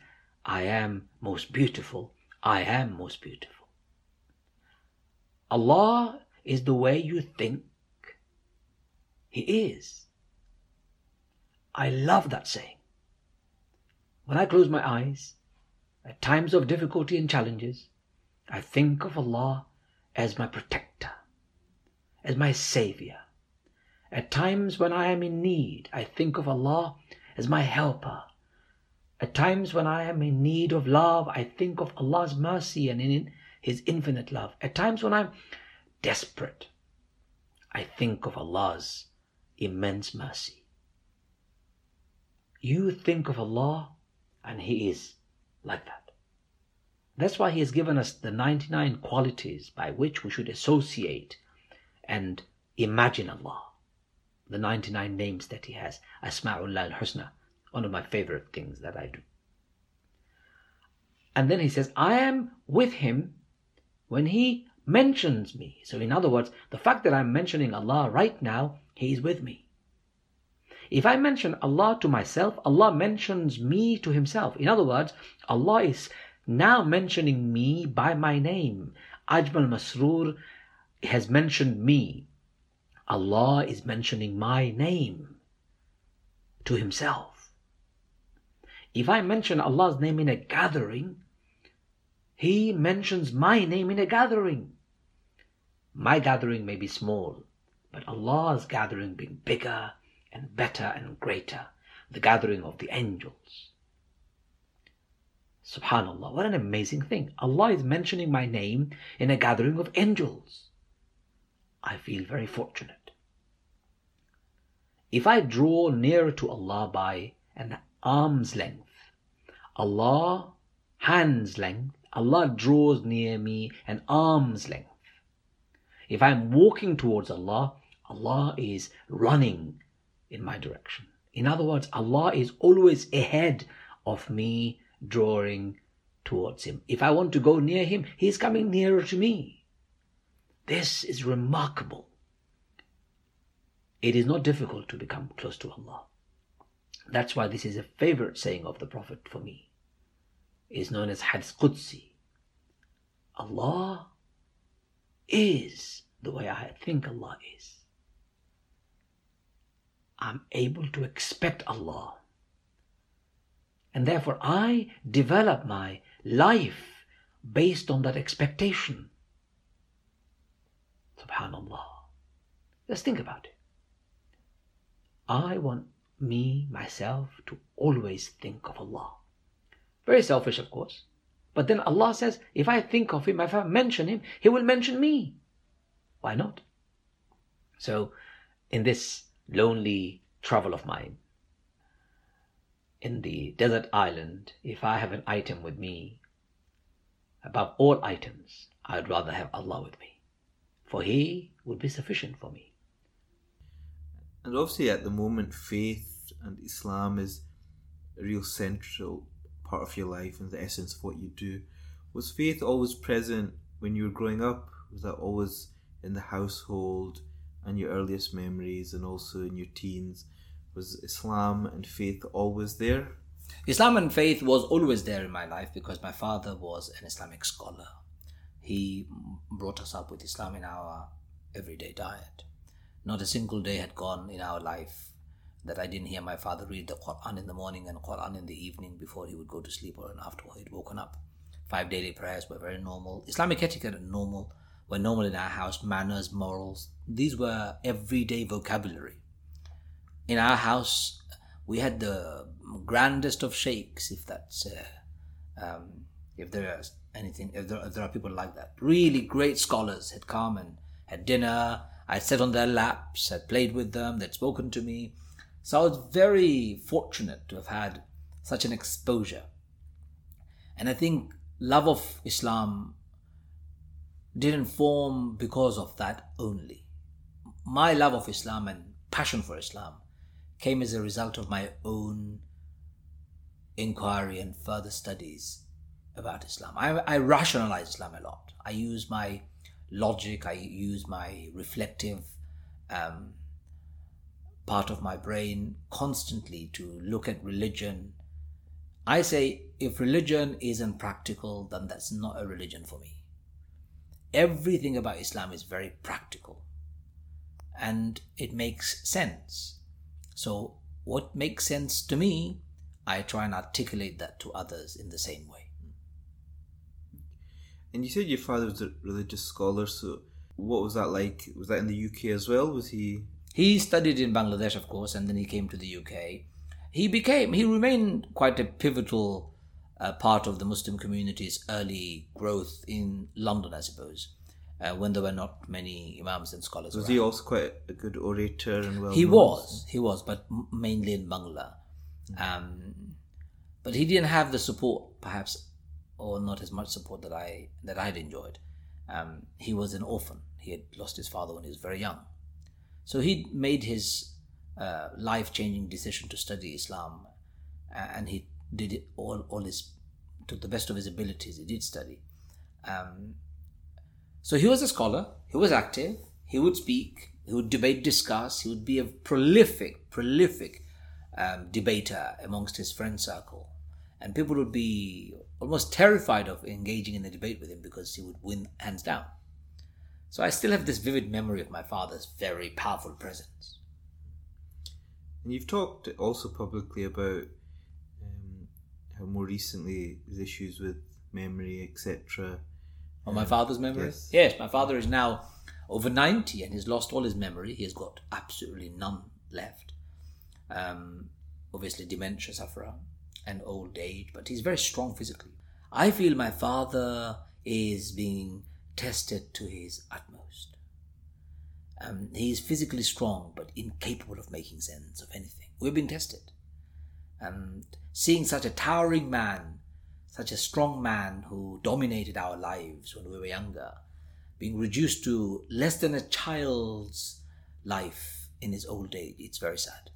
I am most beautiful, I am most beautiful. Allah is the way you think He is. I love that saying. When I close my eyes, at times of difficulty and challenges, I think of Allah as my protector, as my savior. At times when I am in need, I think of Allah as my helper. At times when I am in need of love, I think of Allah's mercy and in His infinite love. At times when I'm desperate, I think of Allah's immense mercy. You think of Allah and He is like that. That's why He has given us the 99 qualities by which we should associate and imagine Allah. The 99 names that He has. Asma'ullah al-Husna. One of my favorite things that I do. And then He says, I am with Him when He mentions me. So in other words, the fact that I'm mentioning Allah right now, He is with me. If I mention Allah to myself, Allah mentions me to Himself. In other words, Allah is now mentioning me by my name. Ajmal Masroor has mentioned me. Allah is mentioning my name to Himself. If I mention Allah's name in a gathering, He mentions my name in a gathering. My gathering may be small, but Allah's gathering being bigger and better and greater, the gathering of the angels. Subhanallah, what an amazing thing. Allah is mentioning my name in a gathering of angels. I feel very fortunate. If I draw near to Allah by an arm's length, Allah hand's length, Allah draws near me an arm's length. If I'm walking towards Allah, Allah is running in my direction. In other words, Allah is always ahead of me drawing towards Him. If I want to go near Him, He's coming nearer to me. This is remarkable. It is not difficult to become close to Allah. That's why this is a favorite saying of the Prophet for me. It is known as Hadith Qudsi. Allah is the way I think Allah is. I'm able to expect Allah and therefore, I develop my life based on that expectation. Subhanallah. Just think about it. I want me, myself, to always think of Allah. Very selfish, of course. But then Allah says, if I think of Him, if I mention Him, He will mention me. Why not? So, in this lonely travel of mine, in the desert island, if I have an item with me, above all items, I would rather have Allah with me. For He would be sufficient for me.
And obviously, at the moment, faith and Islam is a real central part of your life and the essence of what you do. Was faith always present when you were growing up? Was that always in the household and your earliest memories and also in your teens? Was Islam and faith always there?
Islam and faith was always there in my life because my father was an Islamic scholar. He brought us up with Islam in our everyday diet. Not a single day had gone in our life that I didn't hear my father read the Quran in the morning and Quran in the evening before he would go to sleep or after he'd woken up. Five daily prayers were very normal. Islamic etiquette and normal were normal in our house. Manners, morals, these were everyday vocabulary. In our house, we had the grandest of sheikhs, if that's uh, um, if there anything, if there, if there are people like that. Really great scholars had come and had dinner. I'd sat on their laps, had played with them, they'd spoken to me. So I was very fortunate to have had such an exposure. And I think love of Islam didn't form because of that only. My love of Islam and passion for Islam came as a result of my own inquiry and further studies about Islam. I, I rationalize Islam a lot. I use my logic, I use my reflective um, part of my brain constantly to look at religion. I say if religion isn't practical, then that's not a religion for me. Everything about Islam is very practical and it makes sense. So, what makes sense to me, I try and articulate that to others in the same way.
And you said your father was a religious scholar, so what was that like? Was that in the UK as well? Was he
He studied in Bangladesh, of course, and then he came to the UK. He became, he remained quite a pivotal uh, part of the Muslim community's early growth in London, I suppose, uh, when there were not many imams and scholars.
was
around.
he also quite a good orator and well?
He was, he was, but mainly in Bangla. Um, but he didn't have the support, perhaps, or not as much support that I that I'd enjoyed. Um, he was an orphan. He had lost his father when he was very young, so he made his uh, life-changing decision to study Islam, and he did it all all his to the best of his abilities. He did study. Um, so he was a scholar. He was active. He would speak. He would debate, discuss. He would be a prolific, prolific um, debater amongst his friend circle, and people would be almost terrified of engaging in the debate with him because he would win hands down. So I still have this vivid memory of my father's very powerful presence.
And you've talked also publicly about um, how more recently there's issues with memory, etc.
On my father's memory?
Yes.
Yes, my father is now over 90 and he's lost all his memory. He has got absolutely none left. Um, obviously, dementia sufferer and old age, but he's very strong physically. I feel my father is being tested to his utmost. Um, he is physically strong but incapable of making sense of anything. We've been tested. And seeing such a towering man, such a strong man who dominated our lives when we were younger, being reduced to less than a child's life in his old age, it's very sad.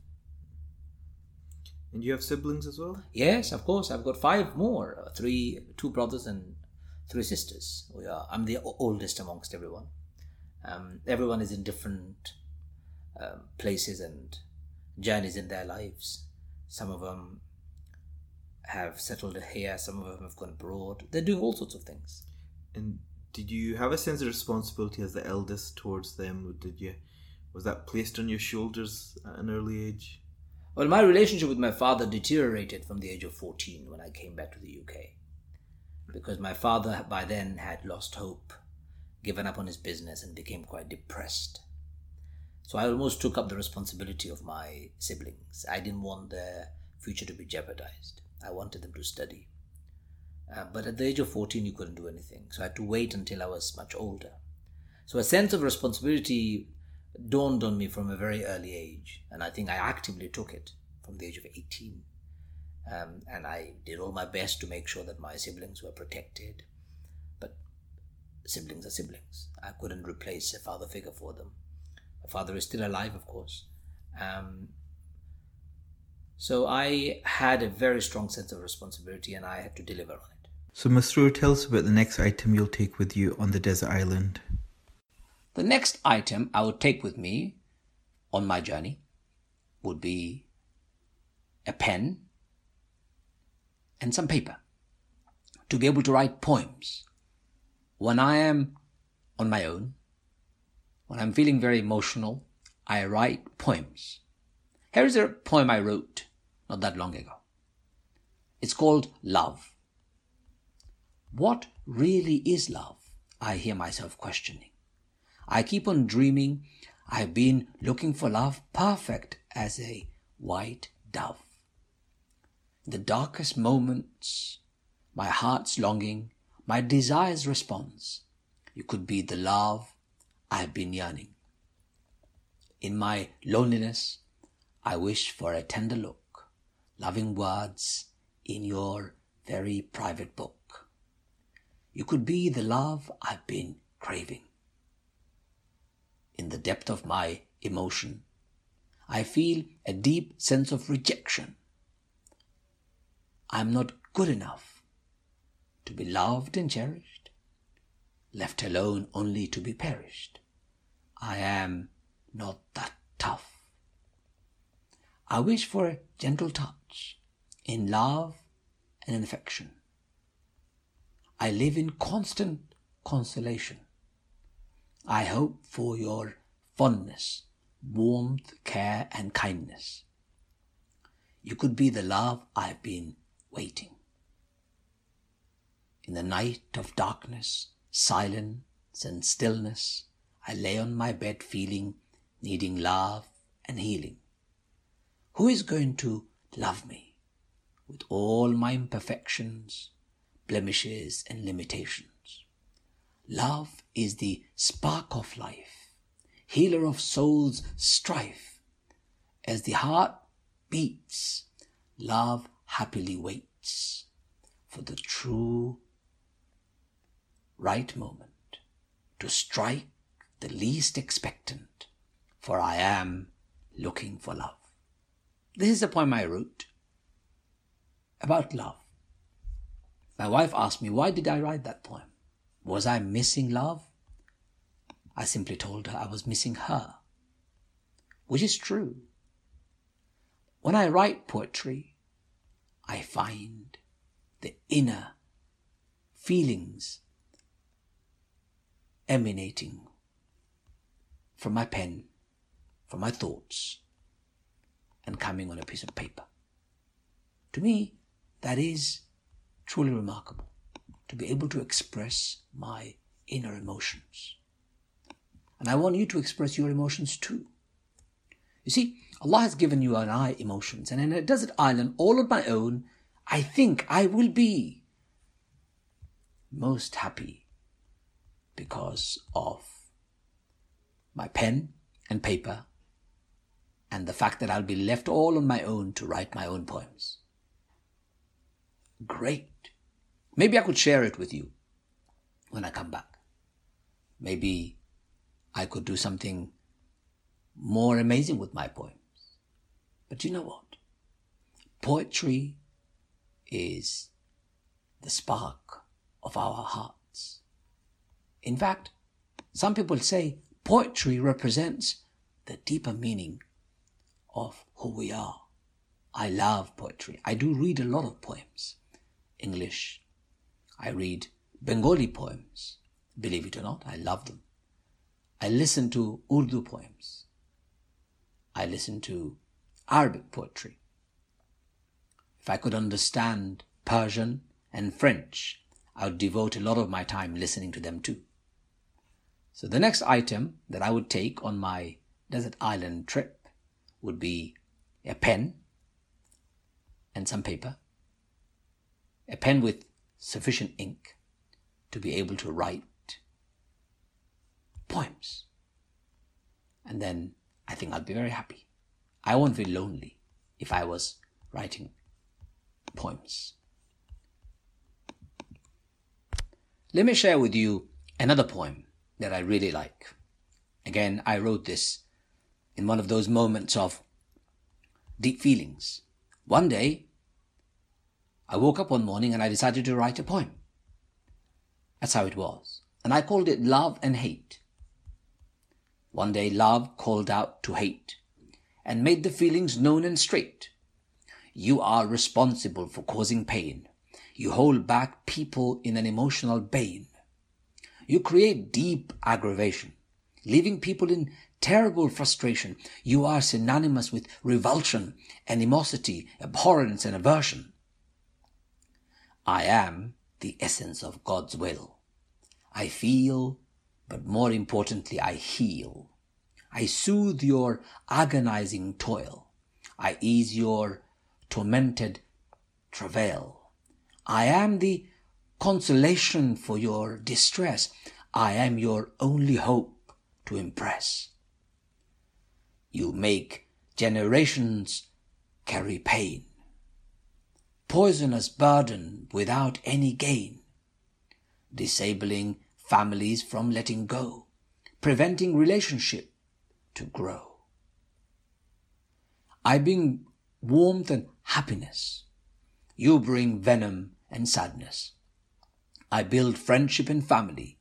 And you have siblings as well?
Yes, of course. I've got five more: three, two brothers and three sisters. We are. I'm the oldest amongst everyone. Um, everyone is in different um, places and journeys in their lives. Some of them have settled here. Some of them have gone abroad. They're doing all sorts of things.
And did you have a sense of responsibility as the eldest towards them? Did you was that placed on your shoulders at an early age?
Well, my relationship with my father deteriorated from the age of 14 when I came back to the UK. Because my father by then had lost hope, given up on his business, and became quite depressed. So I almost took up the responsibility of my siblings. I didn't want their future to be jeopardized. I wanted them to study. Uh, but at the age of 14, you couldn't do anything. So I had to wait until I was much older. So a sense of responsibility dawned on me from a very early age, and I think I actively took it from the age of 18. Um, and I did all my best to make sure that my siblings were protected. But siblings are siblings. I couldn't replace a father figure for them. My father is still alive, of course. Um, so I had a very strong sense of responsibility and I had to deliver on it.
So, Masroor, tell us about the next item you'll take with you on the desert island.
The next item I would take with me on my journey would be a pen and some paper to be able to write poems. When I am on my own, when I'm feeling very emotional, I write poems. Here is a poem I wrote not that long ago. It's called Love. What really is love? I hear myself questioning. I keep on dreaming I've been looking for love perfect as a white dove. In the darkest moments, my heart's longing, my desire's response. You could be the love I've been yearning. In my loneliness, I wish for a tender look, loving words in your very private book. You could be the love I've been craving. In the depth of my emotion, I feel a deep sense of rejection. I'm not good enough to be loved and cherished, left alone only to be perished. I am not that tough. I wish for a gentle touch in love and in affection. I live in constant consolation. I hope for your fondness, warmth, care, and kindness. You could be the love I've been waiting. In the night of darkness, silence, and stillness, I lay on my bed feeling, needing love and healing. Who is going to love me with all my imperfections, blemishes, and limitations? Love is the spark of life, healer of soul's strife. As the heart beats, love happily waits for the true right moment to strike the least expectant, for I am looking for love. This is a poem I wrote about love. My wife asked me, why did I write that poem? Was I missing love? I simply told her I was missing her, which is true. When I write poetry, I find the inner feelings emanating from my pen, from my thoughts, and coming on a piece of paper. To me, that is truly remarkable to be able to express my inner emotions. And I want you to express your emotions too. You see, Allah has given you and I emotions, and in a desert island all on my own, I think I will be most happy because of my pen and paper and the fact that I'll be left all on my own to write my own poems. Great. Maybe I could share it with you when I come back. Maybe I could do something more amazing with my poems. But you know what? Poetry is the spark of our hearts. In fact, some people say poetry represents the deeper meaning of who we are. I love poetry. I do read a lot of poems. English. I read Bengali poems. Believe it or not, I love them. I listen to Urdu poems. I listen to Arabic poetry. If I could understand Persian and French, I would devote a lot of my time listening to them too. So the next item that I would take on my desert island trip would be a pen and some paper, a pen with sufficient ink to be able to write poems. And then I think I'll be very happy. I won't be lonely if I was writing poems. Let me share with you another poem that I really like. Again, I wrote this in one of those moments of deep feelings. One day, I woke up one morning and I decided to write a poem. That's how it was. And I called it love and hate. One day love called out to hate and made the feelings known and straight. You are responsible for causing pain. You hold back people in an emotional bane. You create deep aggravation, leaving people in terrible frustration. You are synonymous with revulsion, animosity, abhorrence, and aversion. I am the essence of God's will. I feel, but more importantly, I heal. I soothe your agonizing toil. I ease your tormented travail. I am the consolation for your distress. I am your only hope to impress. You make generations carry pain, poisonous burden without any gain, disabling families from letting go, preventing relationship to grow. I bring warmth and happiness. You bring venom and sadness. I build friendship and family.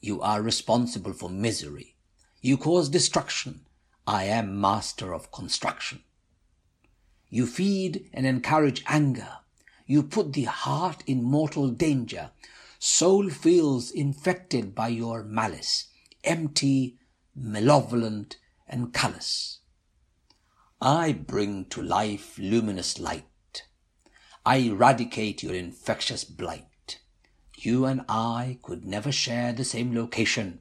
You are responsible for misery. You cause destruction. I am master of construction. You feed and encourage anger. You put the heart in mortal danger soul feels infected by your malice, empty, malevolent, and callous. I bring to life luminous light. I eradicate your infectious blight. You and I could never share the same location.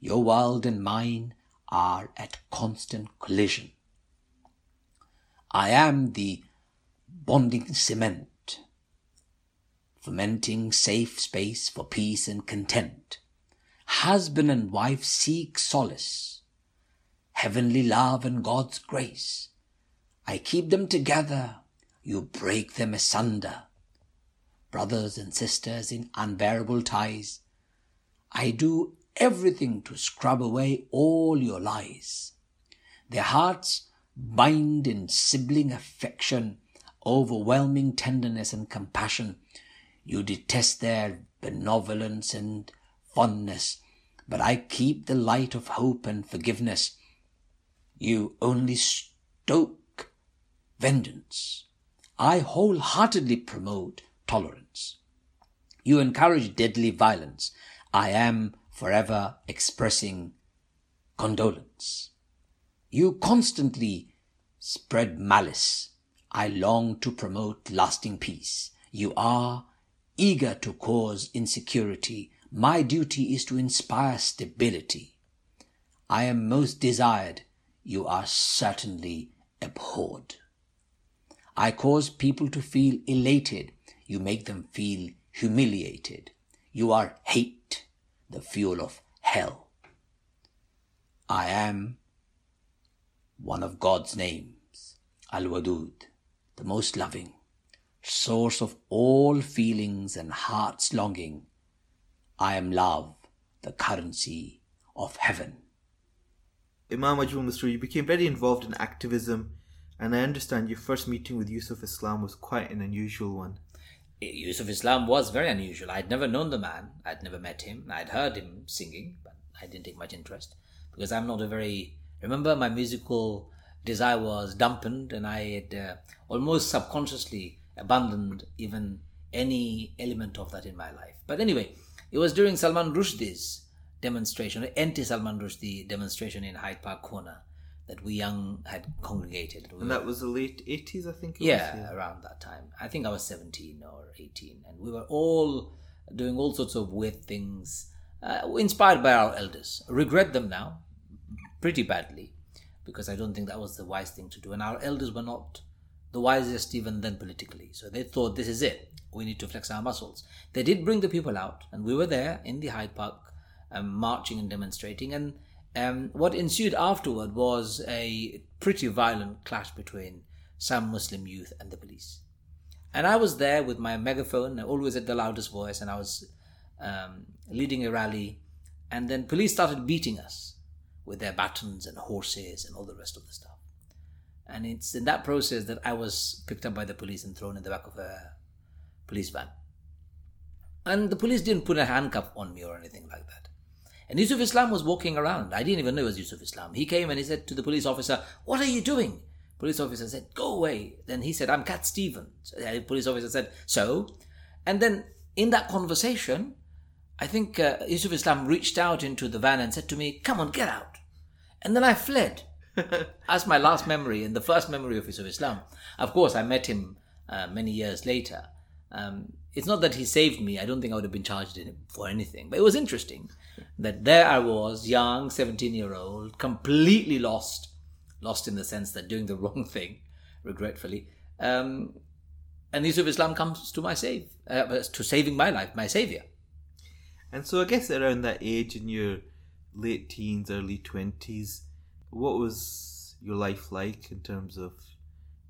Your world and mine are at constant collision. I am the bonding cement fomenting safe space for peace and content. Husband and wife seek solace, heavenly love and God's grace. I keep them together, you break them asunder. Brothers and sisters in unbearable ties, I do everything to scrub away all your lies. Their hearts bind in sibling affection, overwhelming tenderness and compassion you detest their benevolence and fondness, but I keep the light of hope and forgiveness. You only stoke vengeance. I wholeheartedly promote tolerance. You encourage deadly violence. I am forever expressing condolence. You constantly spread malice. I long to promote lasting peace. You are eager to cause insecurity. My duty is to inspire stability. I am most desired. You are certainly abhorred. I cause people to feel elated. You make them feel humiliated. You are hate, the fuel of hell. I am one of God's names, Al Wadud, the most loving source of all feelings and heart's longing. I am love, the currency of heaven.
Imam Ajmal Masroor, you became very involved in activism, and I understand your first meeting with Yusuf Islam was quite an unusual one.
Eh, Yusuf Islam was very unusual. I'd never known the man, I'd never met him, I'd heard him singing, but I didn't take much interest because I'm not a very. Remember, my musical desire was dampened, and I had uh, almost subconsciously abandoned even any element of that in my life. But anyway, it was during Salman Rushdie's demonstration, anti-Salman Rushdie demonstration in Hyde Park Corner, that we young had congregated. We
and that was the late 80s, I think?
Yeah,
was, yeah,
around that time. I think I was 17 or 18. And we were all doing all sorts of weird things, uh, inspired by our elders. Regret them now, pretty badly, because I don't think that was the wise thing to do. And our elders were not the wisest even then politically. So they thought this is it. We need to flex our muscles. They did bring the people out, and we were there in the Hyde Park, um, marching and demonstrating. And um, what ensued afterward was a pretty violent clash between some Muslim youth and the police. And I was there with my megaphone, always at the loudest voice, and I was um, leading a rally. And then police started beating us with their batons and horses and all the rest of the stuff. And it's in that process that I was picked up by the police and thrown in the back of a police van.
And the police didn't put a handcuff on me or anything like that. And Yusuf Islam was walking around. I didn't even know it was Yusuf Islam. He came and he said to the police officer, What are you doing? Police officer said, Go away. Then he said, I'm Cat Stevens. The police officer said, So? And then in that conversation, I think uh, Yusuf Islam reached out into the van and said to me, Come on, get out. And then I fled. That's my last memory and the first memory of Yusuf Islam. Of course, I met him uh, many years later. Um, it's not that he saved me. I don't think I would have been charged for anything. But it was interesting that there I was, young, 17 year old, completely lost. Lost in the sense that doing the wrong thing, regretfully. Um, and Yusuf Islam comes to my save, uh, to saving my life, my savior.
And so I guess around that age in your late teens, early 20s, what was your life like in terms of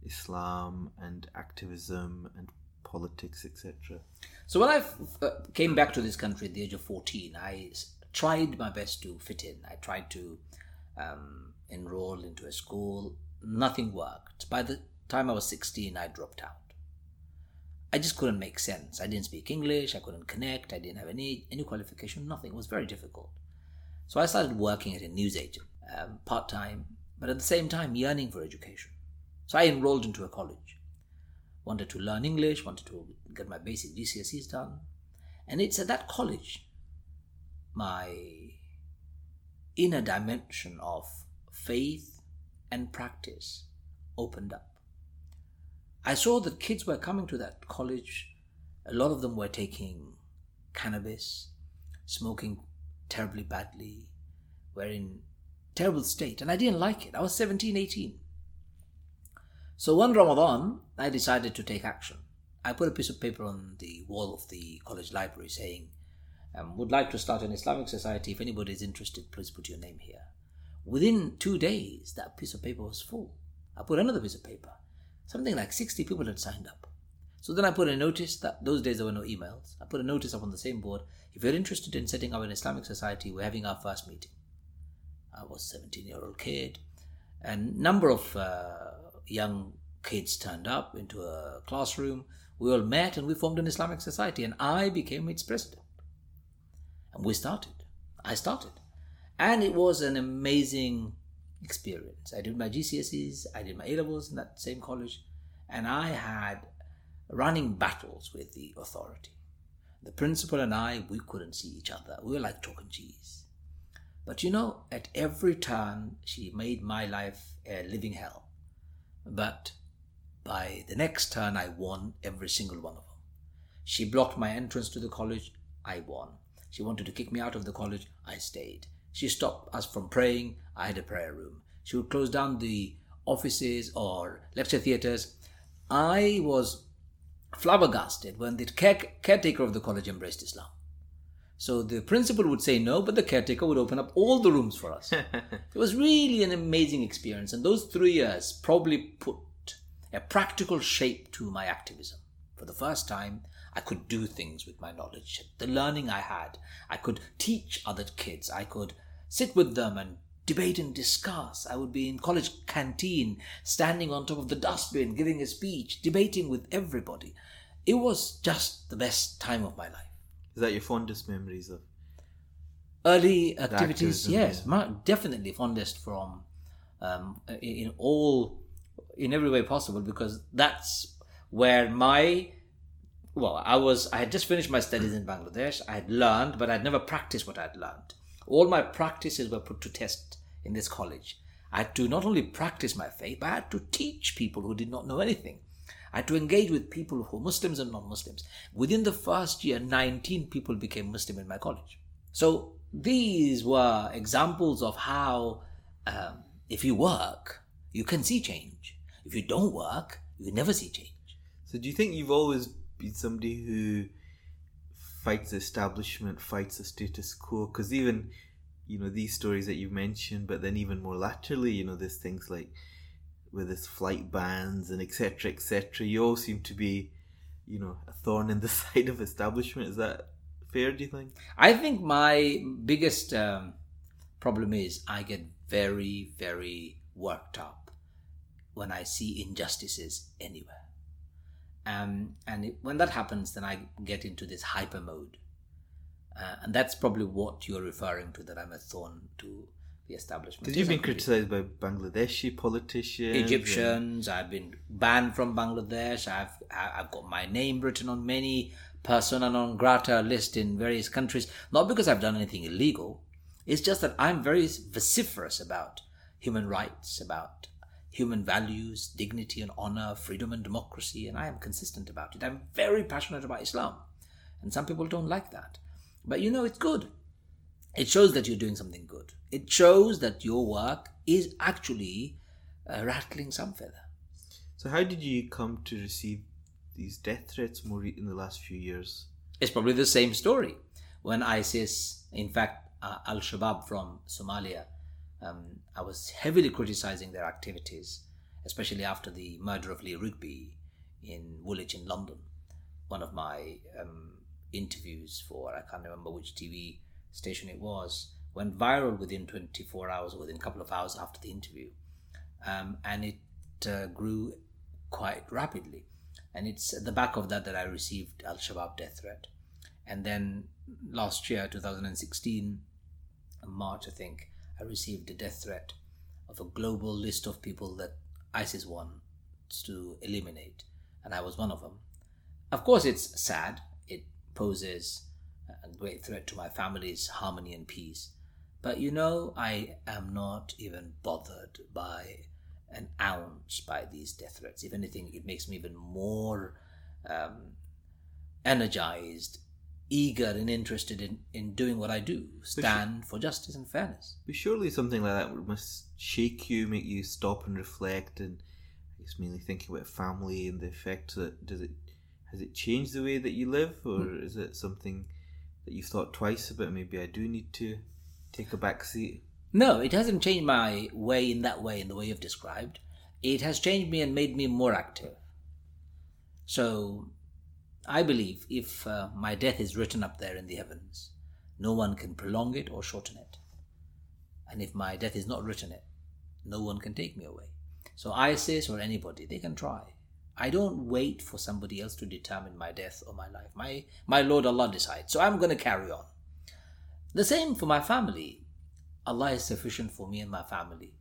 Islam and activism and politics, etc.?
So when I uh, came back to this country at the age of 14, I tried my best to fit in. I tried to um, enroll into a school. Nothing worked. By the time I was 16, I dropped out. I just couldn't make sense. I didn't speak English. I couldn't connect. I didn't have any any qualification. Nothing. It was very difficult. So I started working at a newsagent, um, part time, but at the same time yearning for education. So I enrolled into a college. Wanted to learn English. Wanted to get my basic GCSEs done, and it's at that college my inner dimension of faith and practice opened up. I saw that kids were coming to that college. A lot of them were taking cannabis, smoking terribly badly, were in terrible state, and I didn't like it. I was 17, 18. So one Ramadan, I decided to take action. I put a piece of paper on the wall of the college library saying, um, would like to start an Islamic society. If anybody is interested, please put your name here. Within two days, that piece of paper was full. I put another piece of paper something like 60 people had signed up. So then I put a notice that those days there were no emails. I put a notice up on the same board. If you're interested in setting up an Islamic society, we're having our first meeting. I was a 17 year old kid, and a number of uh, young kids turned up into a classroom. We all met and we formed an Islamic society, and I became its president. And we started. I started. And it was an amazing experience. I did my GCSEs, I did my A levels in that same college, and I had running battles with the authority. The principal and I, we couldn't see each other. We were like chalk and cheese. But you know, at every turn, she made my life a living hell. But by the next turn, I won every single one of them. She blocked my entrance to the college, I won. She wanted to kick me out of the college, I stayed. She stopped us from praying. I had a prayer room. She would close down the offices or lecture theatres. I was flabbergasted when the care- caretaker of the college embraced Islam. So the principal would say no, but the caretaker would open up all the rooms for us. it was really an amazing experience, and those three years probably put a practical shape to my activism. For the first time, I could do things with my knowledge. The learning I had, I could teach other kids. I could sit with them and debate and discuss. I would be in college canteen, standing on top of the dustbin, giving a speech, debating with everybody. It was just the best time of my life.
Is that your fondest memories of
early activities? Yes, definitely fondest from um, in all in every way possible because that's where my well, I was I had just finished my studies in Bangladesh. I had learned, but I'd never practiced what I'd learned. All my practices were put to test in this college. I had to not only practice my faith, but I had to teach people who did not know anything. I had to engage with people who were Muslims and non Muslims. Within the first year, 19 people became Muslim in my college. So these were examples of how, um, if you work, you can see change. If you don't work, you never see change.
So do you think you've always been somebody who fights the establishment, fights the status quo. Because even, you know, these stories that you mentioned, but then even more laterally, you know, there's things like with this flight bans and etc. etc. You all seem to be, you know, a thorn in the side of establishment. Is that fair? Do you think?
I think my biggest um, problem is I get very, very worked up when I see injustices anywhere. Um, and it, when that happens, then I get into this hyper mode. Uh, and that's probably what you're referring to that I'm a thorn to the establishment.
Because you've been
Yes, I agree.
criticised by Bangladeshi politicians. and-
Egyptians. I've been banned from Bangladesh. I've I've got my name written on many persona non grata list in various countries. Not because I've done anything illegal. It's just that I'm very vociferous about human rights, about human values, dignity and honor, freedom and democracy, and I am consistent about it. I'm very passionate about Islam, and some people don't like that. But you know, it's good. It shows that you're doing something good. It shows that your work is actually uh, rattling some feather.
So how did you come to receive these death threats more in the last few years?
It's probably the same story. When ISIS, in fact, uh, Al Shabaab from Somalia, um, I was heavily criticizing their activities, especially after the murder of Lee Rigby in Woolwich in London. One of my um, interviews for, I can't remember which TV station it was, went viral within 24 hours, within a couple of hours after the interview. Um, and it uh, grew quite rapidly. And it's at the back of that that I received Al Shabaab death threat. And then last year, 2016, March, I think, I received a death threat of a global list of people that ISIS wants to eliminate. And I was one of them. Of course, it's sad. It poses a great threat to my family's harmony and peace. But you know, I am not even bothered by an ounce by these death threats. If anything, it makes me even more um, energized, eager, and interested in, in doing what I do stand for justice and fairness.
But surely something like that must shake you, make you stop and reflect, and I guess mainly thinking about family and the effect that does it has it changed the way that you live, or
Hmm.
is it something that you've thought twice about? Maybe I do need to take a back seat.
No, it hasn't changed my way in that way, in the way you've described. It has changed me and made me more active. So, I believe if uh, my death is written up there in the heavens, no one can prolong it or shorten it. And if my death is not written it, no one can take me away. So, ISIS or anybody, they can try. I don't wait for somebody else to determine my death or my life. My, my Lord Allah decides. So, I'm going to carry on. The same for my family. Allah is sufficient for me and my family.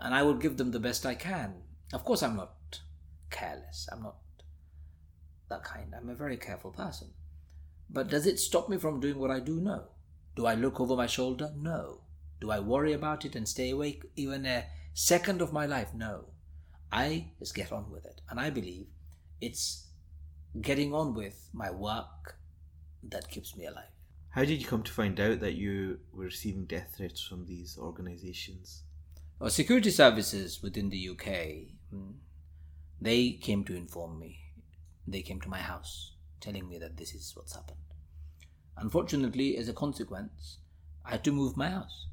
And I will give them the best I can. Of course, I'm not careless. I'm not that kind. I'm a very careful person. But does it stop me from doing what I do? No. Do I look over my shoulder? No. Do I worry about it and stay awake even a second of my life? No. I just get on with it. And I believe it's getting on with my work that keeps me alive.
How did you come to find out that you were receiving death threats from these organisations?
Well, security services within the UK, mm, they came to inform me. They came to my house telling me that this is what's happened. Unfortunately, as a consequence, I had to move my house.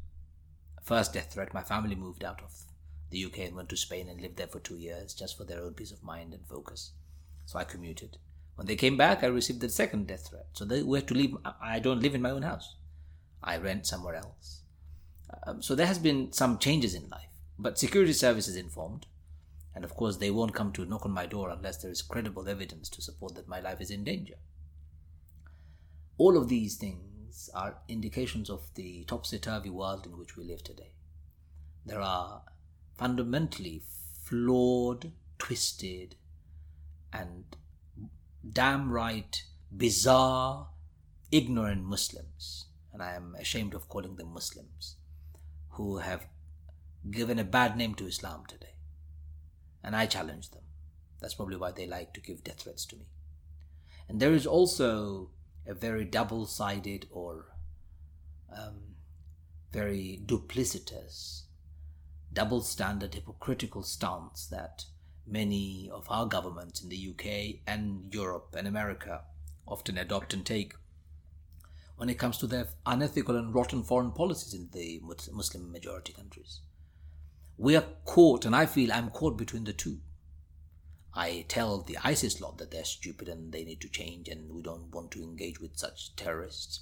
First death threat, my family moved out of the UK and went to Spain and lived there for two years just for their own peace of mind and focus. So I commuted. When they came back, I received the second death threat. So they were to leave. I don't live in my own house. I rent somewhere else. Um, so there has been some changes in life, but security service is informed, and of course they won't come to knock on my door unless there is credible evidence to support that my life is in danger. All of these things are indications of the topsy-turvy world in which we live today. There are fundamentally flawed, twisted, and damn right bizarre, ignorant Muslims, and I am ashamed of calling them Muslims, who have given a bad name to Islam today. And I challenge them. That's probably why they like to give death threats to me. And there is also a very double sided or um, very duplicitous, double standard, hypocritical stance that many of our governments in the UK and Europe and America often adopt and take when it comes to their unethical and rotten foreign policies in the Muslim majority countries. We are caught, and I feel I'm caught between the two. I tell the ISIS lot that they're stupid and they need to change, and we don't want to engage with such terrorists.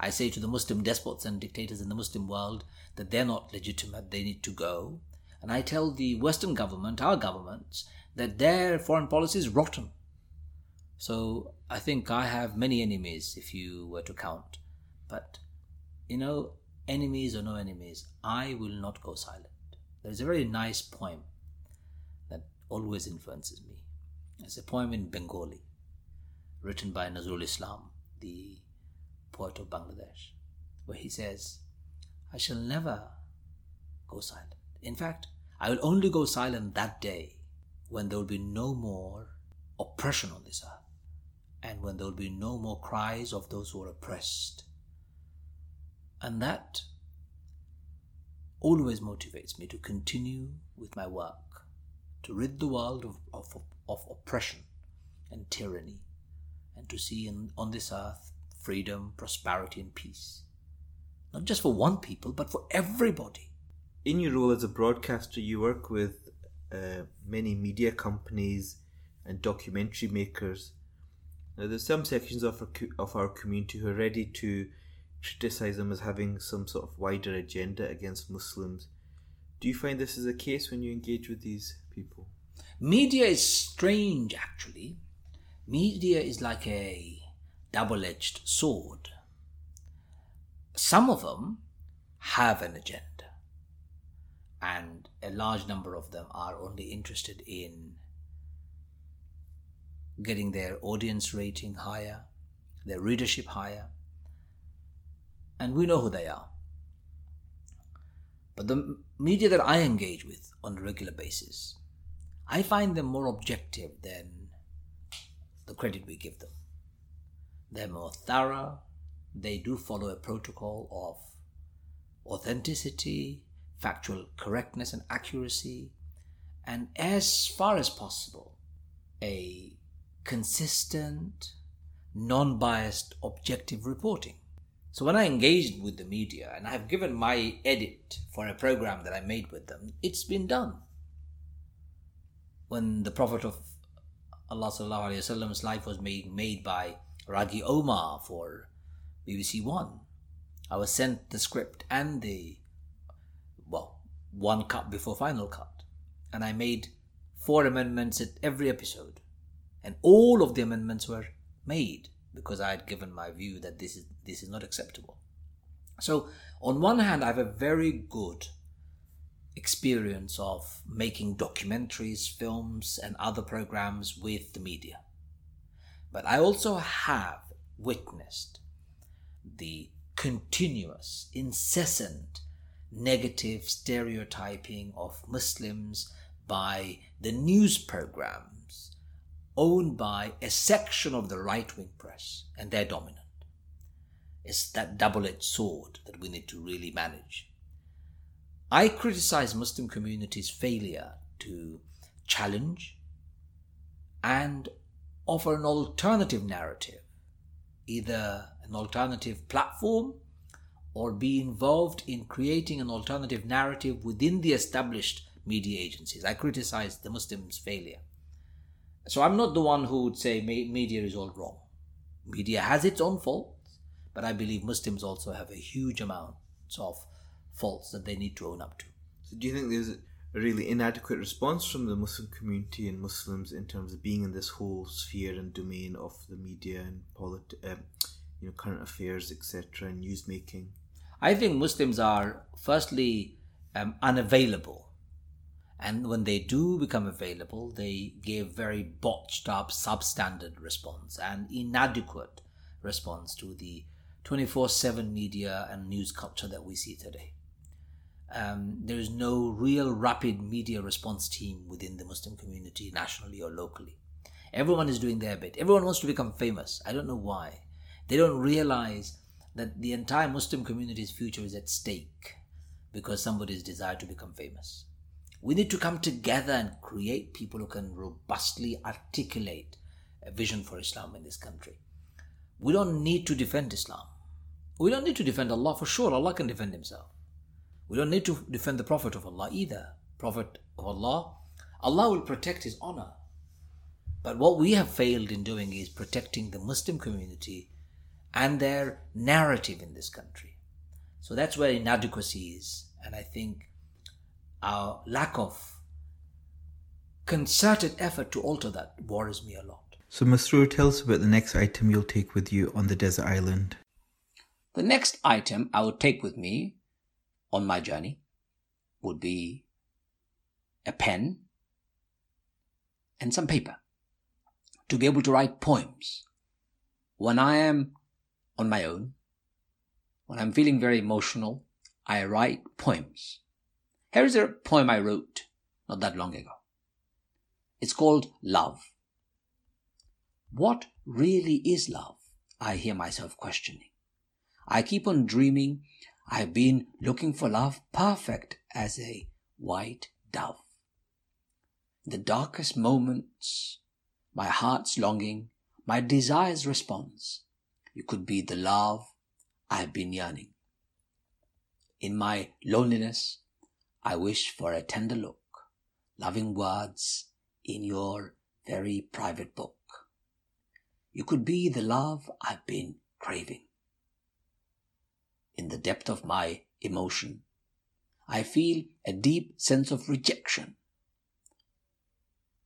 I say to the Muslim despots and dictators in the Muslim world that they're not legitimate, they need to go. And I tell the Western government, our governments, that their foreign policy is rotten So I think I have many enemies if you were to count. But, you know, enemies or no enemies, I will not go silent. There's a very nice poem that always influences me. It's a poem in Bengali written by Nazrul Islam, the poet of Bangladesh, where he says, I shall never go silent. In fact, I will only go silent that day when there will be no more oppression on this earth and when there will be no more cries of those who are oppressed. And that always motivates me to continue with my work, to rid the world of, of, of oppression and tyranny, and to see in, on this earth freedom, prosperity, and peace. Not just for one people, but for everybody.
In your role as a broadcaster, you work with uh, many media companies and documentary makers. Now, there's some sections of our, of our community who are ready to criticize them as having some sort of wider agenda against Muslims. Do you find this is the case when you engage with these people?
Media is strange, actually. Media is like a double edged sword. Some of them have an agenda, and a large number of them are only interested in getting their audience rating higher, their readership higher, and we know who they are. But the media that I engage with on a regular basis, I find them more objective than the credit we give them. They're more thorough, they do follow a protocol of authenticity, factual correctness, and accuracy, and as far as possible, a consistent, non biased, objective reporting. So when I engaged with the media and I've given my edit for a program that I made with them, it's been done. When the Prophet of Allah's life was made, made by Rageh Omaar for BBC One, I was sent the script and the, well, one cut before final cut. And I made four amendments at every episode. And all of the amendments were made because I had given my view that this is this is not acceptable. So on one hand, I have a very good experience of making documentaries, films, and other programs with the media. But I also have witnessed the continuous, incessant negative stereotyping of Muslims by the news programs owned by a section of the right wing press, and they're dominant. It's that double edged sword that we need to really manage. I criticize Muslim communities' failure to challenge and offer an alternative narrative, either an alternative platform or be involved in creating an alternative narrative within the established media agencies. I criticize the Muslims' failure. So I'm not the one who would say media is all wrong. Media has its own faults, but I believe Muslims also have a huge amount of faults that they need to own up to.
So do you think there's a really inadequate response from the Muslim community and Muslims in terms of being in this whole sphere and domain of the media and polit- um, you know, current affairs, etc., and news making?
I think Muslims are firstly um, unavailable and when they do become available, they give very botched up, substandard response and inadequate response to the 24 7 media and news culture that we see today. Um, there is no real rapid media response team within the Muslim community, nationally or locally. Everyone is doing their bit. Everyone wants to become famous. I don't know why. They don't realize that the entire Muslim community's future is at stake because somebody's desire to become famous. We need to come together and create people who can robustly articulate a vision for Islam in this country. We don't need to defend Islam. We don't need to defend Allah for sure. Allah can defend Himself. We don't need to defend the Prophet of Allah either. Prophet of Allah, Allah will protect His honor. But what we have failed in doing is protecting the Muslim community and their narrative in this country. So that's where inadequacy is. And I think our lack of concerted effort to alter that worries me a lot.
So, Masroor, tell us about the next item you'll take with you on the desert island.
The next item I would take with me on my journey would be a pen and some paper to be able to write poems. When I am on my own, when I'm feeling very emotional, I write poems. Here is a poem I wrote not that long ago. It's called Love. What really is love? I hear myself questioning. I keep on dreaming I've been looking for love perfect as a white dove. The darkest moments, my heart's longing, my desire's response, you could be the love I've been yearning. In my loneliness, I wish for a tender look, loving words in your very private book. You could be the love I've been craving in the depth of my emotion, I feel a deep sense of rejection.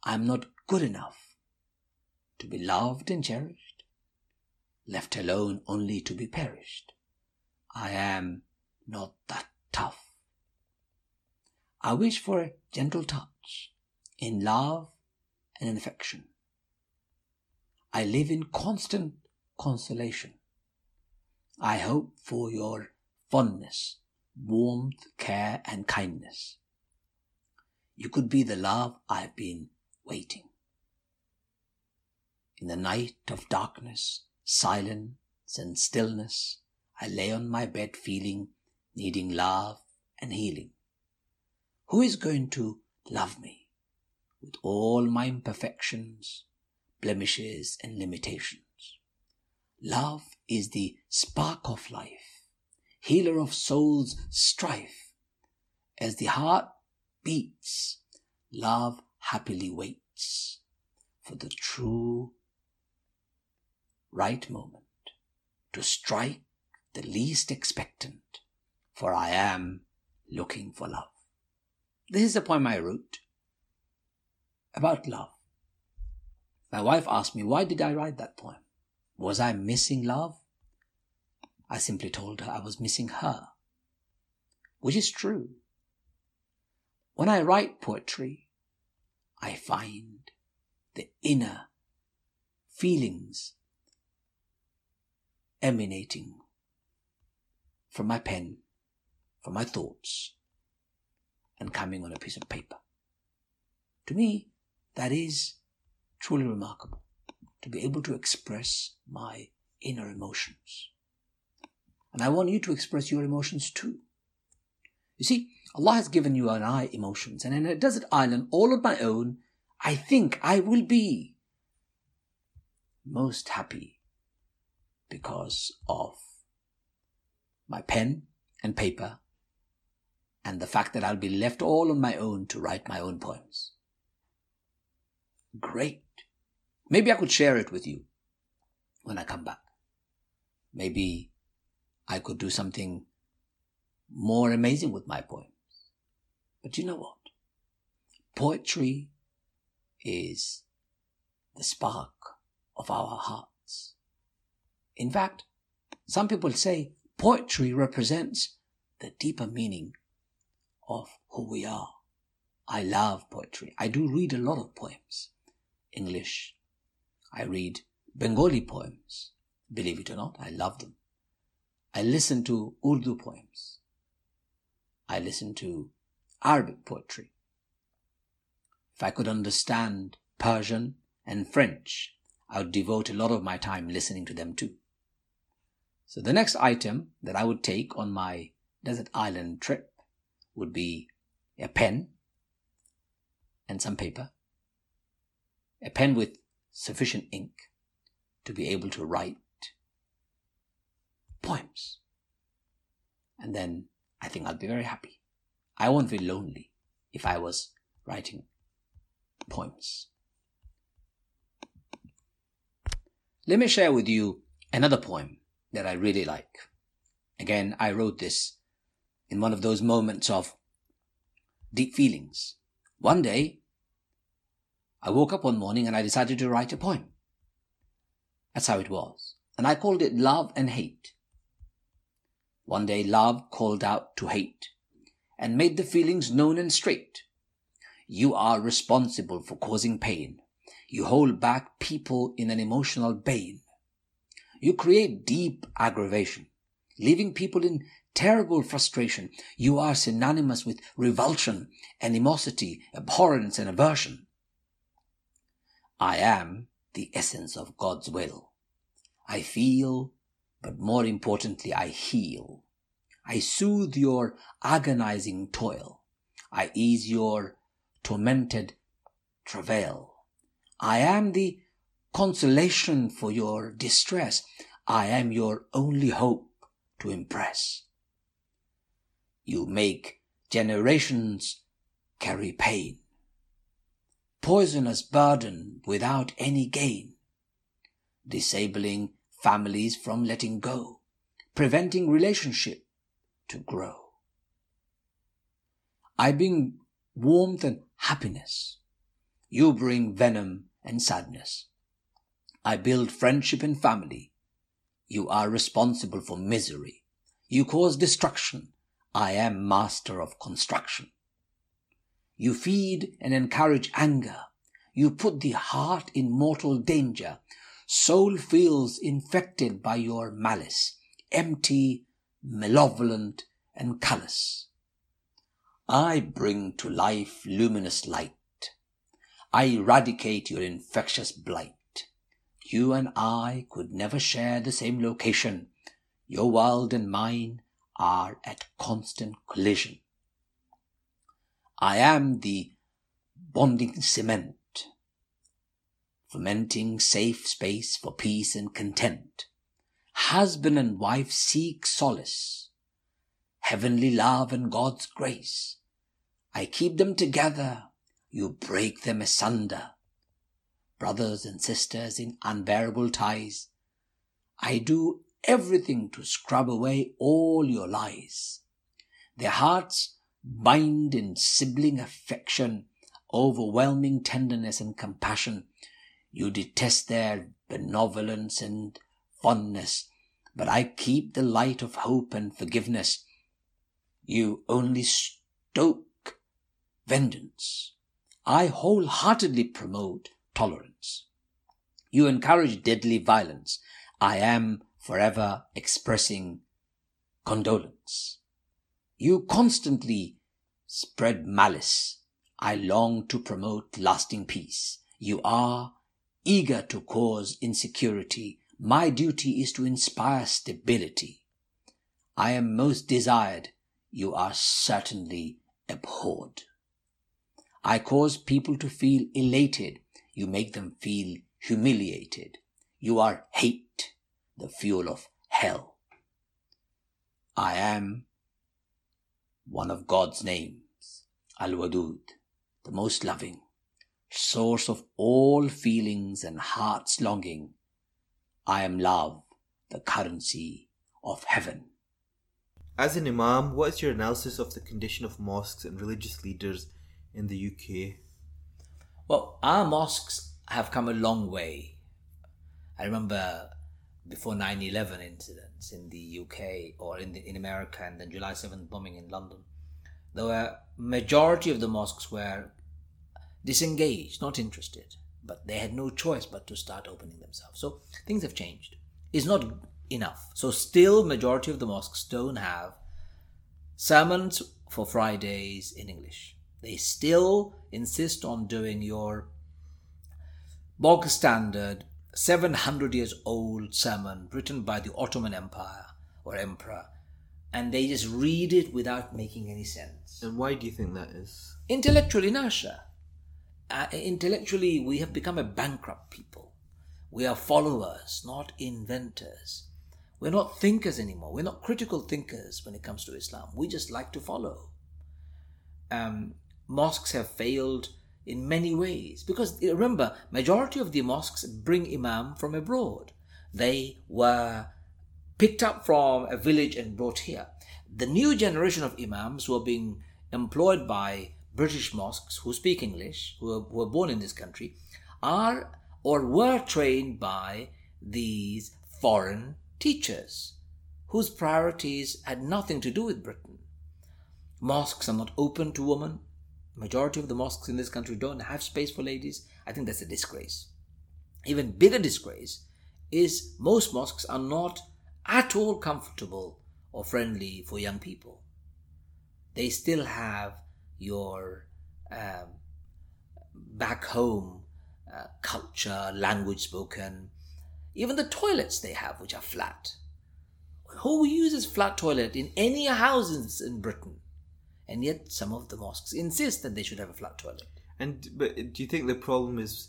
I am not good enough to be loved and cherished, left alone only to be perished. I am not that tough. I wish for a gentle touch in love and in affection. I live in constant consolation. I hope for your fondness, warmth, care, and kindness. You could be the love I've been waiting. In the night of darkness, silence, and stillness, I lay on my bed feeling, needing love and healing. Who is going to love me with all my imperfections, blemishes, and limitations? Love is the spark of life, healer of soul's strife. As the heart beats, love happily waits for the true right moment to strike the least expectant, for I am looking for love. This is a poem I wrote about love. My wife asked me, why did I write that poem? Was I missing love? I simply told her I was missing her, which is true. When I write poetry, I find the inner feelings emanating from my pen, from my thoughts, and coming on a piece of paper. To me, that is truly remarkable to be able to express my inner emotions. And I want you to express your emotions too. You see, Allah has given you and I emotions, and in a desert island all on my own, I think I will be most happy because of my pen and paper and the fact that I'll be left all on my own to write my own poems. Great. Maybe I could share it with you when I come back. Maybe I could do something more amazing with my poems. But you know what? Poetry is the spark of our hearts. In fact, some people say poetry represents the deeper meaning of who we are. I love poetry. I do read a lot of poems. English, I read Bengali poems. Believe it or not, I love them. I listen to Urdu poems. I listen to Arabic poetry. If I could understand Persian and French, I would devote a lot of my time listening to them too. So the next item that I would take on my desert island trip would be a pen and some paper, a pen with sufficient ink to be able to write poems. And then I think I'll be very happy. I won't be lonely if I was writing poems. Let me share with you another poem that I really like. Again, I wrote this in one of those moments of deep feelings. One day, I woke up one morning and I decided to write a poem. That's how it was. And I called it love and hate. One day love called out to hate and made the feelings known and straight. You are responsible for causing pain. You hold back people in an emotional bane. You create deep aggravation, leaving people in terrible frustration. You are synonymous with revulsion, animosity, abhorrence, and aversion. I am the essence of God's will. I feel, but more importantly, I heal. I soothe your agonizing toil. I ease your tormented travail. I am the consolation for your distress. I am your only hope to impress. You make generations carry pain. Poisonous burden without any gain. Disabling families from letting go. Preventing relationship to grow. I bring warmth and happiness. You bring venom and sadness. I build friendship and family. You are responsible for misery. You cause destruction. I am master of construction. You feed and encourage anger. You put the heart in mortal danger. Soul feels infected by your malice, empty, malevolent, and callous. I bring to life luminous light. I eradicate your infectious blight. You and I could never share the same location. Your world and mine are at constant collision. I am the bonding cement, fermenting safe space for peace and content. Husband and wife seek solace, heavenly love and God's grace. I keep them together, you break them asunder brothers and sisters in unbearable ties. I do everything to scrub away all your lies. Their hearts bind in sibling affection, overwhelming tenderness and compassion. You detest their benevolence and fondness, but I keep the light of hope and forgiveness. You only stoke vengeance. I wholeheartedly promote tolerance. You encourage deadly violence. I am forever expressing condolence. You constantly spread malice. I long to promote lasting peace. You are eager to cause insecurity. My duty is to inspire stability. I am most desired. You are certainly abhorred. I cause people to feel elated you make them feel humiliated. You are hate, the fuel of hell. I am one of God's names, Al Wadud, the most loving, source of all feelings and heart's longing. I am love, the currency of heaven.
As an Imam, what is your analysis of the condition of mosques and religious leaders in the UK?
Well, our mosques have come a long way. I remember before 9-11 incidents in the UK or in, the, in America and then July 7th bombing in London, the majority of the mosques were disengaged, not interested, but they had no choice but to start opening themselves. So things have changed. It's not enough. So still majority of the mosques don't have sermons for Fridays in English. They still insist on doing your bog standard 700 years old sermon written by the Ottoman Empire or emperor, and they just read it without making any sense.
And why do you think that is?
Intellectual inertia. Uh, intellectually, we have become a bankrupt people. We are followers, not inventors. We're not thinkers anymore. We're not critical thinkers when it comes to Islam. We just like to follow. Um, mosques have failed in many ways because eh, remember majority of the mosques bring imam from abroad they were picked up from a village and brought here the new generation of imams who are being employed by british mosques who speak english who, were born in this country are or were trained by
these foreign teachers whose priorities had nothing to do with Britain. Mosques are not open to women. Majority of the mosques in this country don't have space for ladies. I think that's a disgrace. Even bigger disgrace is most mosques are not at all comfortable or friendly for young people. They still have your um, back home uh, culture, language spoken, even the toilets they have, which are flat. Who uses flat toilet in any houses in Britain? And yet, some of the mosques insist that they should have a flat toilet.
And but do you think the problem is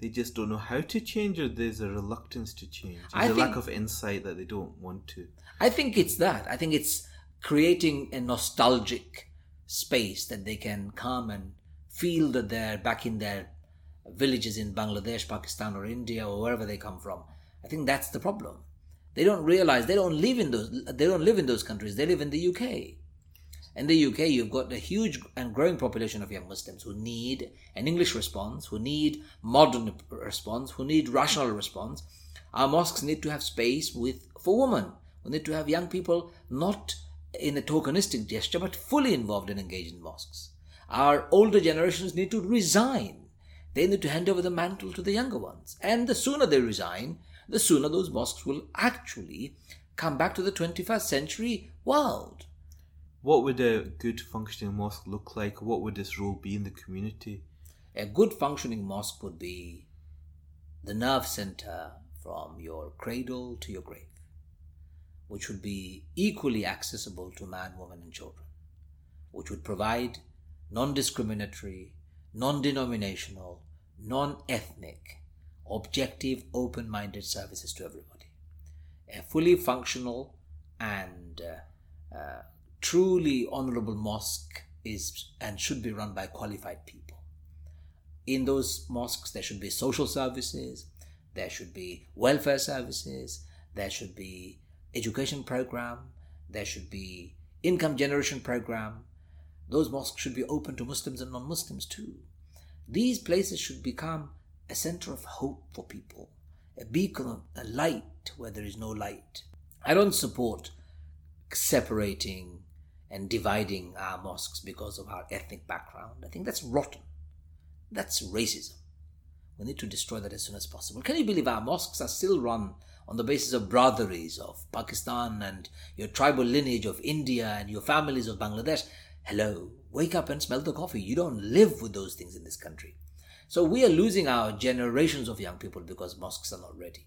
they just don't know how to change, or there's a reluctance to change?
I
There's a lack of insight that they don't want to.
I think it's that. I think it's creating a nostalgic space that they can come and feel that they're back in their villages in Bangladesh, Pakistan, or India, or wherever they come from. I think that's the problem. They don't realize they don't live in those. They don't live in those countries. They live in the UK. In the UK, you've got a huge and growing population of young Muslims who need an English response, who need modern response, who need rational response. Our mosques need to have space with for women. We need to have young people not in a tokenistic gesture, but fully involved and engaged in mosques. Our older generations need to resign. They need to hand over the mantle to the younger ones. And the sooner they resign, the sooner those mosques will actually come back to the 21st century world.
What would a good functioning mosque look like? What would this role be in the community?
A good functioning mosque would be the nerve center from your cradle to your grave, which would be equally accessible to man, woman, and children, which would provide non discriminatory, non denominational, non ethnic, objective, open minded services to everybody. A fully functional and uh, uh, truly honorable mosque is and should be run by qualified people. In those mosques there should be social services there should be welfare services there should be education program there should be income generation program. Those mosques should be open to muslims and non-muslims too. These places should become a center of hope for people a beacon of a light where there is no light. I don't support separating and dividing our mosques because of our ethnic background i think that's rotten that's racism. We need to destroy that as soon as possible. Can you believe our mosques are still run on the basis of brotherries of Pakistan and your tribal lineage of India and your families of Bangladesh? Hello, wake up and smell the coffee. You don't live with those things in this country. So we are losing our generations of young people because mosques are not ready.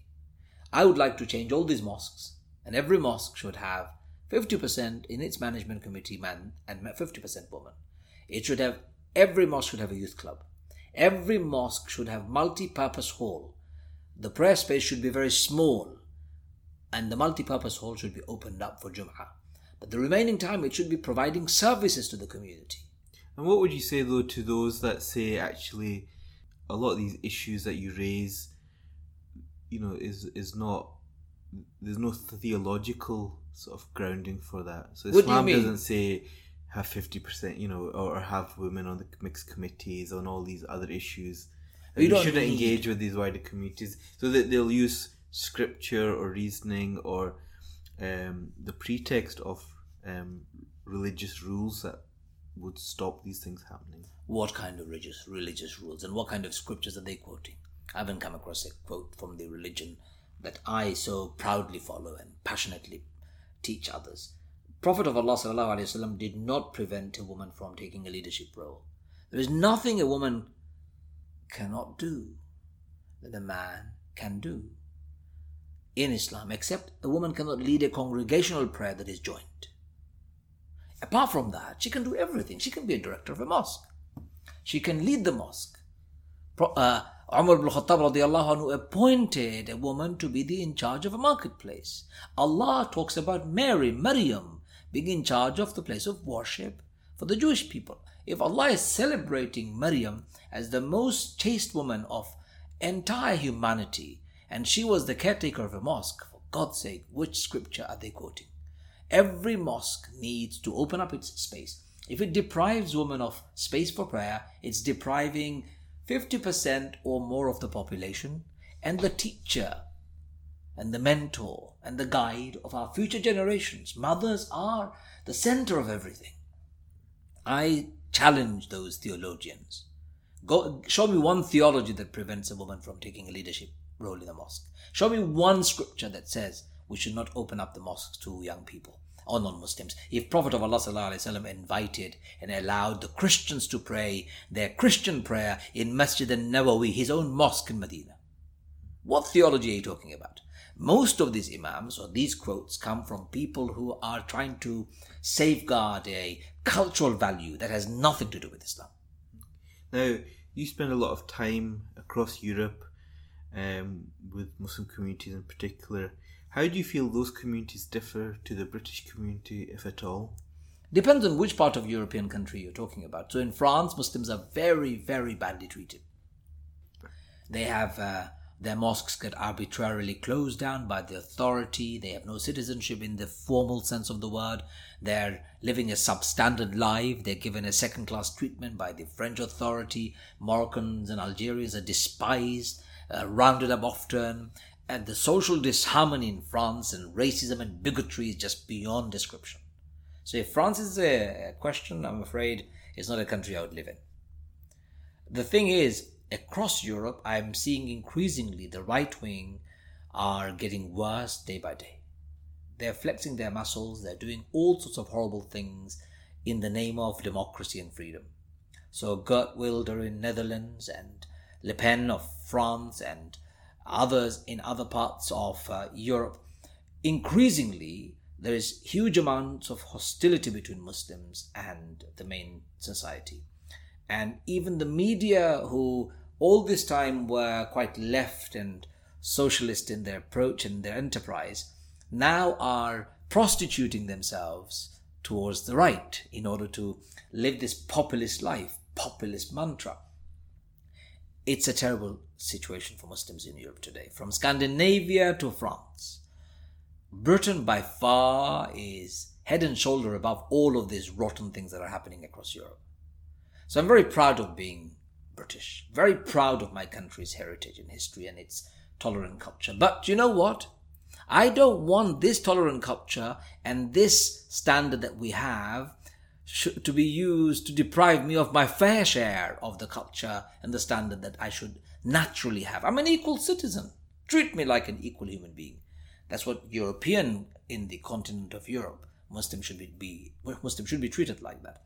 I would like to change all these mosques, and every mosque should have 50% in its management committee man and 50% woman. It should have every mosque should have a youth club. Every mosque should have multi-purpose hall. The prayer space should be very small, and the multi-purpose hall should be opened up for Jum'ah. But the remaining time, it should be providing services to the community.
And what would you say though to those that say actually a lot of these issues that you raise, you know, is is not there's no theological sort of grounding for that. So
What
Islam doesn't say have fifty percent, you know, or, have women on the mixed committees on all these other issues.
You
You, shouldn't
need-
engage with these wider communities, so that they'll use scripture or reasoning or um, the pretext of um, religious rules that would stop these things happening.
What kind of religious religious rules and what kind of scriptures are they quoting? I haven't come across a quote from the religion that I so proudly follow and passionately teach others. Prophet of Allah did not prevent a woman from taking a leadership role. There is nothing a woman cannot do that a man can do in Islam, except a woman cannot lead a congregational prayer that is joint. Apart from that, she can do everything. She can be a director of a mosque. She can lead the mosque. Pro- Uh, Umar ibn Khattab radiallahu anhu appointed a woman to be the in charge of a marketplace. Allah talks about Mary, Maryam, being in charge of the place of worship for the Jewish people. If Allah is celebrating Maryam as the most chaste woman of entire humanity, and she was the caretaker of a mosque, for God's sake, which scripture are they quoting? Every mosque needs to open up its space. If it deprives women of space for prayer, it's depriving 50% or more of the population and the teacher and the mentor and the guide of our future generations. Mothers are the center of everything. I challenge those theologians. Go, show me one theology that prevents a woman from taking a leadership role in the mosque. Show me one scripture that says we should not open up the mosques to young people or non-Muslims. If Prophet of Allah وسلم, invited and allowed the Christians to pray their Christian prayer in Masjid al-Nawawi, his own mosque in Medina, what theology are you talking about? Most of these imams or these quotes come from people who are trying to safeguard a cultural value that has nothing to do with Islam.
Now, you spend a lot of time across Europe um, with Muslim communities in particular. how do you feel those communities differ to the British community, if at all?
Depends on which part of European country you're talking about. So in France, Muslims are very, very badly treated. They have uh, their mosques get arbitrarily closed down by the authority. They have no citizenship in the formal sense of the word. They're living a substandard life. They're given a second class treatment by the French authority. Moroccans and Algerians are despised, uh, rounded up often. And the social disharmony in France and racism and bigotry is just beyond description. So if France is a question, I'm afraid it's not a country I would live in. The thing is, across Europe, I'm seeing increasingly the right wing are getting worse day by day. They're flexing their muscles, they're doing all sorts of horrible things in the name of democracy and freedom. So Geert Wilder in Netherlands and Le Pen of France and others in other parts of uh, Europe, increasingly there is huge amounts of hostility between Muslims and the main society. And even the media, who all this time were quite left and socialist in their approach and their enterprise, now are prostituting themselves towards the right in order to live this populist life, populist mantra. It's a terrible situation for Muslims in Europe today, from Scandinavia to France. Britain by far is head and shoulder above all of these rotten things that are happening across Europe. So I'm very proud of being British, very proud of my country's heritage and history and its tolerant culture. But you know what? I don't want this tolerant culture and this standard that we have to be used to deprive me of my fair share of the culture and the standard that I should naturally have. I'm an equal citizen. Treat me like an equal human being. That's what European in the continent of Europe Muslim should be, be should be treated like that.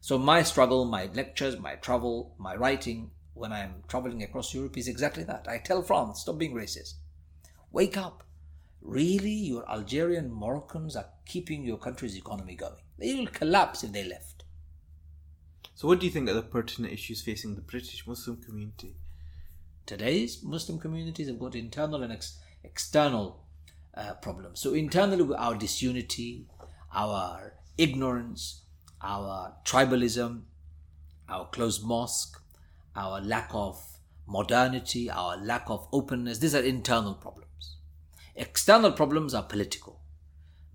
So my struggle, my lectures, my travel, my writing when I'm traveling across Europe is exactly that. I tell France, stop being racist. Wake up. Really, your Algerian Moroccans are keeping your country's economy going. They will collapse if they left.
So, what do you think are the pertinent issues facing the British Muslim community?
Today's Muslim communities have got internal and ex- external uh, problems. So, internally, our disunity, our ignorance, our tribalism, our closed mosque, our lack of modernity, our lack of openness, these are internal problems. External problems are political.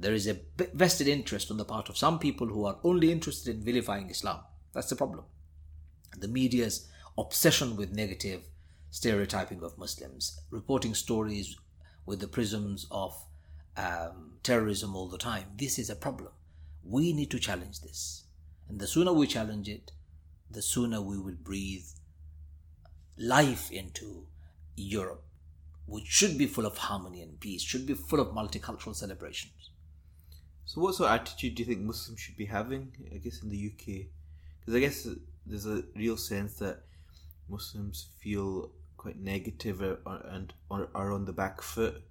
There is a vested interest on the part of some people who are only interested in vilifying Islam. That's the problem. The media's obsession with negative stereotyping of Muslims, reporting stories with the prisms of um, terrorism all the time. This is a problem. We need to challenge this. And the sooner we challenge it, the sooner we will breathe life into Europe, which should be full of harmony and peace, should be full of multicultural celebrations.
So, what sort of attitude do you think Muslims should be having, I guess, in the UK? Because I guess there's a real sense that Muslims feel quite negative or, and or are on the back foot.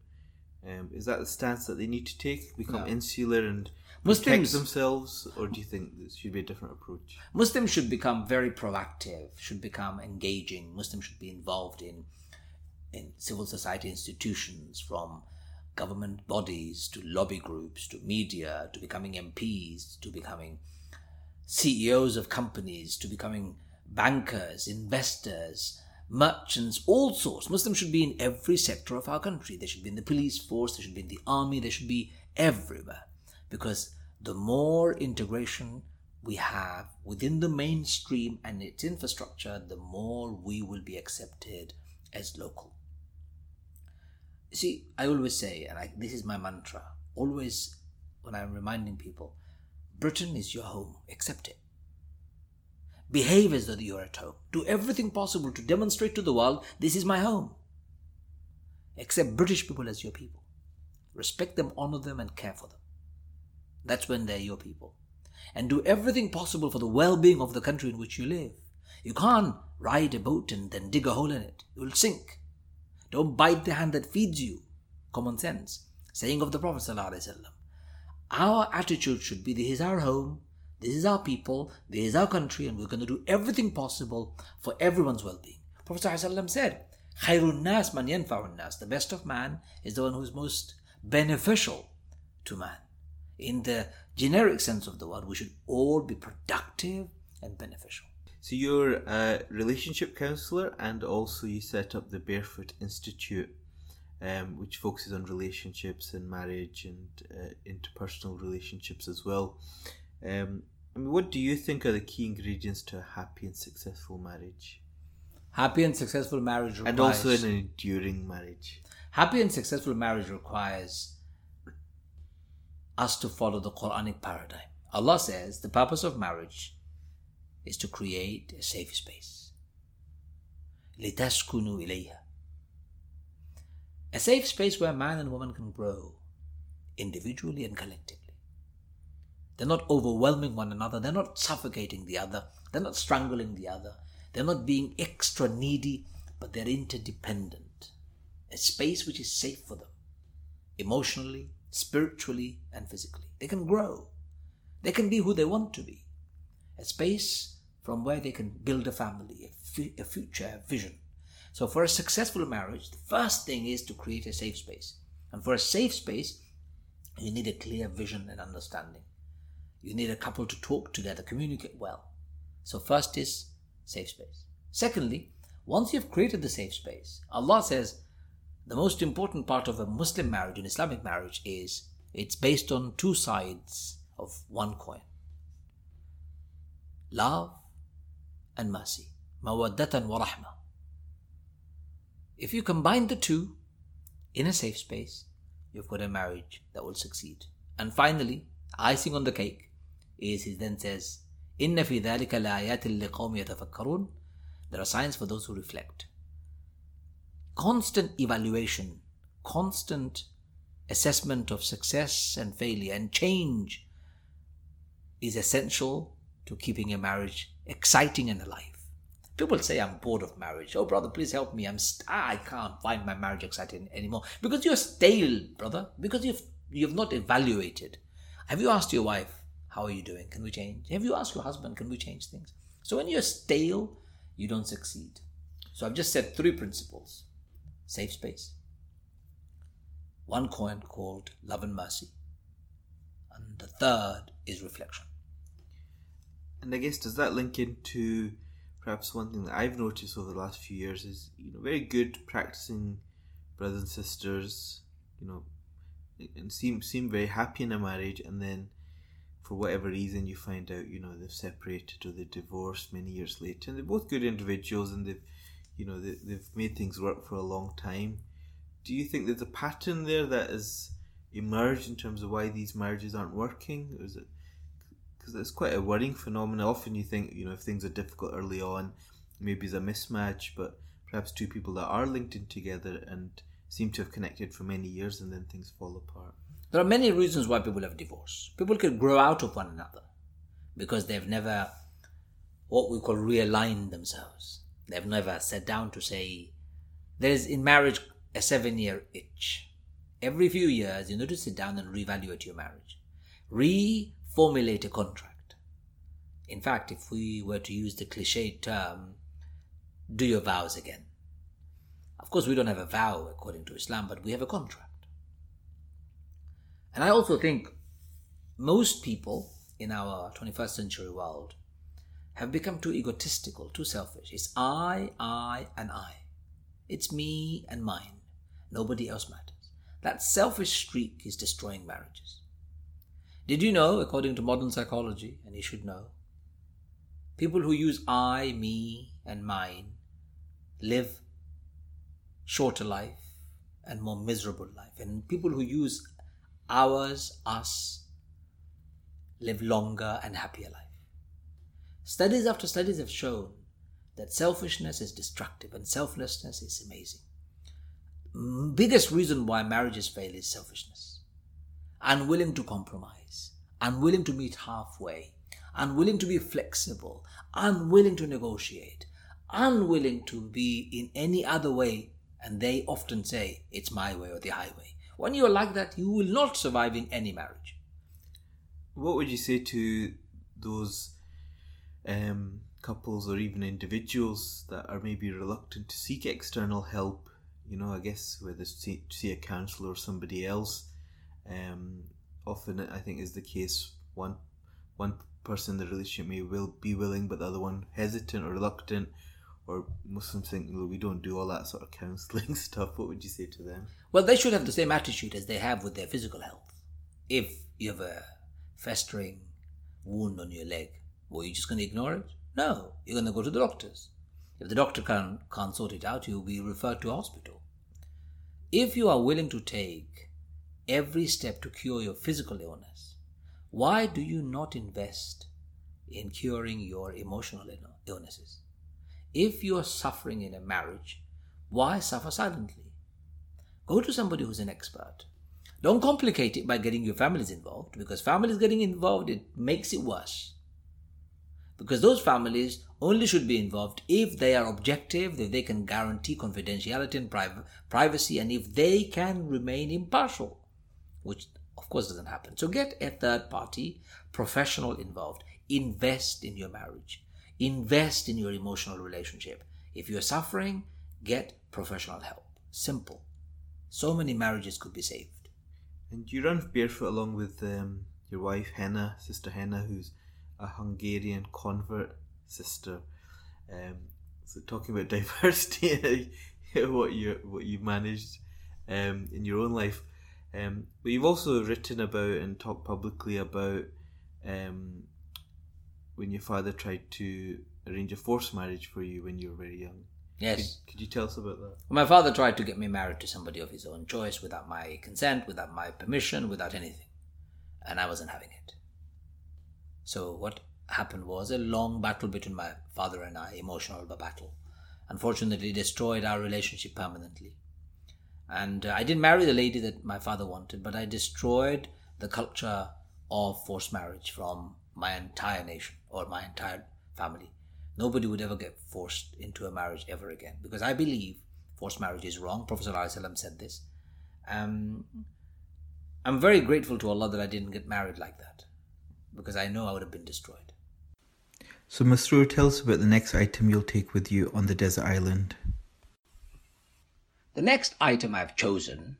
Um, is that the stance that they need to take? Become no. insular and Muslims themselves, or do you think this should be a different approach?
Muslims should become very proactive, should become engaging. Muslims should be involved in in civil society institutions, from government bodies to lobby groups to media to becoming MPs to becoming CEOs of companies to becoming bankers, investors, merchants, all sorts. Muslims should be in every sector of our country. They should be in the police force, they should be in the army, they should be everywhere. Because the more integration we have within the mainstream and its infrastructure, the more we will be accepted as local. See, I always say, and I, this is my mantra, always when I'm reminding people, Britain is your home. Accept it. Behave as though you're at home. Do everything possible to demonstrate to the world, this is my home. Accept British people as your people. Respect them, honor them, and care for them. That's when they're your people. And do everything possible for the well being of the country in which you live. You can't ride a boat and then dig a hole in it. You will sink. Don't bite the hand that feeds you. Common sense. Saying of the Prophet. Our attitude should be this is our home, this is our people, this is our country, and we're going to do everything possible for everyone's well being. Prophet said, Khairun nas man nas. The best of man is the one who is most beneficial to man. In the generic sense of the word, we should all be productive and beneficial.
So you're a relationship counselor, and also you set up the Barefoot Institute, um, which focuses on relationships and marriage and uh, interpersonal relationships as well. Um, I mean, what do you think are the key ingredients to a happy and successful marriage?
Happy and successful marriage requires,
and also an enduring marriage.
Happy and successful marriage requires us to follow the Quranic paradigm. Allah says the purpose of marriage is to create a safe space. لِتَسْكُنُوا إِلَيْهَا A safe space where man and woman can grow individually and collectively. They're not overwhelming one another, they're not suffocating the other, they're not strangling the other, they're not being extra needy, but they're interdependent. A space which is safe for them, emotionally, spiritually, and physically. They can grow. They can be who they want to be. A space from where they can build a family, a future, a vision. So, for a successful marriage, the first thing is to create a safe space. And for a safe space, you need a clear vision and understanding. You need a couple to talk together, communicate well. So, first is safe space. Secondly, once you've created the safe space, Allah says the most important part of a Muslim marriage, an Islamic marriage, is it's based on two sides of one coin love and mercy. Mawaddatan wa rahma. If you combine the two in a safe space, you've got a marriage that will succeed. And finally, icing on the cake is he then says, إن في ذلك لآيات لقوم يتفكرون There are signs for those who reflect. Constant evaluation, constant assessment of success and failure and change is essential to keeping a marriage exciting and alive. People say I'm bored of marriage. Oh, brother, please help me. I'm st- ah, I can't find my marriage exciting anymore because you're stale, brother. Because you've you've not evaluated. Have you asked your wife how are you doing? Can we change? Have you asked your husband, can we change things? So when you're stale, you don't succeed. So I've just said three principles safe space, one coin called love and mercy, and the third is reflection.
And I guess does that link into perhaps one thing that I've noticed over the last few years is you know very good practicing brothers and sisters, you know, and seem seem very happy in a marriage, and then for whatever reason you find out you know they've separated or they're divorced many years later and they're both good individuals and they've you know they, they've made things work for a long time. Do you think there's a pattern there that has emerged in terms of why these marriages aren't working or is it because it's quite a worrying phenomenon often you think you know if things are difficult early on maybe it's a mismatch but perhaps two people that are linked in together and seem to have connected for many years and then things fall apart
there are many reasons why people have divorced. People can grow out of one another because they've never, what we call, realigned themselves. They've never sat down to say, there's in marriage a seven year itch. Every few years, you need to sit down and reevaluate your marriage, reformulate a contract. In fact, if we were to use the cliche term, do your vows again. Of course, we don't have a vow according to Islam, but we have a contract. And I also think most people in our 21st century world have become too egotistical, too selfish. It's I, I, and I. It's me and mine. Nobody else matters. That selfish streak is destroying marriages. Did you know, according to modern psychology, and you should know, people who use I, me, and mine live shorter life, and more miserable life. And people who use ours, us, live longer and happier life. Studies after studies have shown that selfishness is destructive and selflessness is amazing. Mm, biggest reason why marriages fail is selfishness. Unwilling to compromise, unwilling to meet halfway, unwilling to be flexible, unwilling to negotiate, unwilling to be in any other way. And they often say, it's my way or the highway. When you're like that, you will not survive in any marriage.
What would you say to those um, couples or even individuals that are maybe reluctant to seek external help? You know, I guess whether to see a counsellor or somebody else. Um, often, I think, is the case. One one person in the relationship may will be willing, but the other one hesitant or reluctant, or Muslims think, well, we don't do all that sort of counselling stuff. What would you say to them?
Well, they should have the same attitude as they have with their physical health. If you have a festering wound on your leg, were you just going to ignore it? No, you're going to go to the doctors. If the doctor can, can't sort it out, you'll be referred to hospital. If you are willing to take every step to cure your physical illness, why do you not invest in curing your emotional illnesses? If you are suffering in a marriage, why suffer silently? Go to somebody who's an expert. Don't complicate it by getting your families involved because families getting involved, it makes it worse. Because those families only should be involved if they are objective, if they can guarantee confidentiality and privacy, and if they can remain impartial, which of course doesn't happen. So get a third party professional involved. Invest in your marriage. Invest in your emotional relationship. If you're suffering, get professional help. Simple. So many marriages could be saved.
And you run barefoot along with um, your wife Henna, sister Henna, who's a Hungarian convert sister. Um, so talking about diversity, what you what you managed um, in your own life, um, but you've also written about and talked publicly about um, when your father tried to arrange a forced marriage for you when you were very young.
Yes.
Could, could, you tell us about that?
My father tried to get me married to somebody of his own choice without my consent, without my permission, without anything. And I wasn't having it. So what happened was a long battle between my father and I, emotional battle. Unfortunately, destroyed our relationship permanently. And uh, I didn't marry the lady that my father wanted, but I destroyed the culture of forced marriage from my entire nation or my entire family. Nobody would ever get forced into a marriage ever again because I believe forced marriage is wrong. Prophet ﷺ said this. Um, I'm very grateful to Allah that I didn't get married like that because I know I would have been destroyed.
So, Masroor, tell us about the next item you'll take with you on the desert island.
The next item I've chosen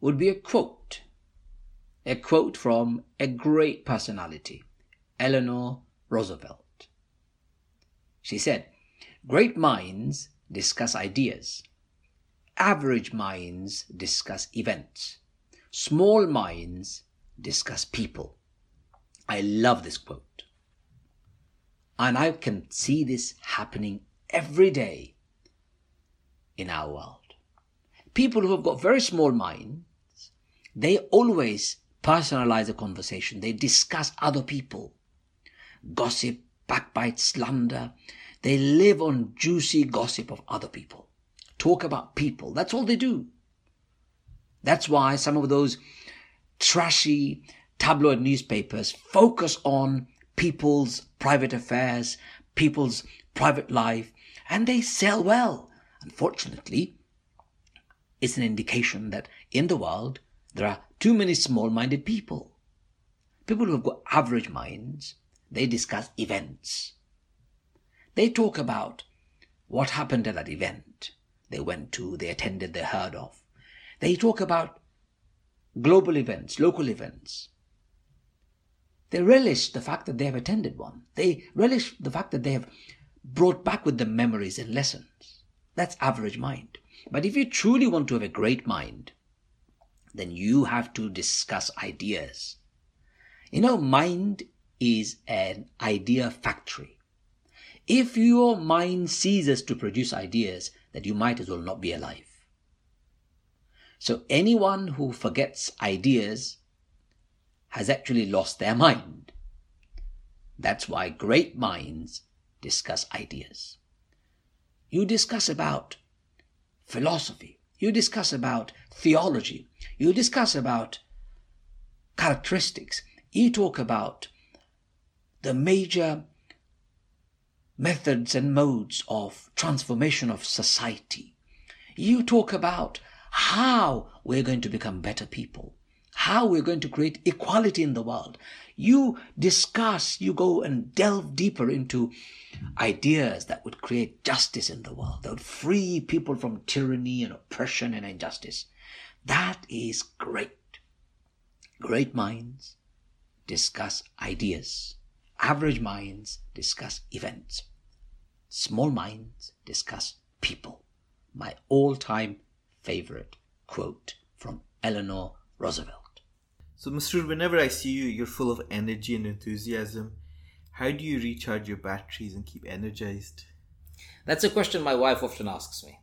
would be a quote. A quote from a great personality, Eleanor Roosevelt. She said, Great minds discuss ideas. Average minds discuss events. Small minds discuss people. I love this quote. And I can see this happening every day in our world people who have got very small minds, they always personalize a conversation. They discuss other people, gossip, backbite, slander. They live on juicy gossip of other people, talk about people. That's all they do. That's why some of those trashy tabloid newspapers focus on people's private affairs, people's private life, and they sell well. Unfortunately, is an indication that in the world there are too many small minded people. People who have got average minds, they discuss events. They talk about what happened at that event they went to, they attended, they heard of. They talk about global events, local events. They relish the fact that they have attended one. They relish the fact that they have brought back with them memories and lessons. That's average mind. But if you truly want to have a great mind, then you have to discuss ideas. You know, mind is an idea factory. If your mind ceases to produce ideas, then you might as well not be alive. So anyone who forgets ideas has actually lost their mind. That's why great minds discuss ideas. You discuss about philosophy. You discuss about theology. You discuss about characteristics. You talk about the major methods and modes of transformation of society. You talk about how we're going to become better people, how we're going to create equality in the world. You discuss, you go and delve deeper into ideas that would create justice in the world, that would free people from tyranny and oppression and injustice. That is great. Great minds discuss ideas. Average minds discuss events. Small minds discuss people. My all time favorite quote from Eleanor Roosevelt.
So, Mr. Whenever I see you, you're full of energy and enthusiasm. How do you recharge your batteries and keep energized?
That's a question my wife often asks me.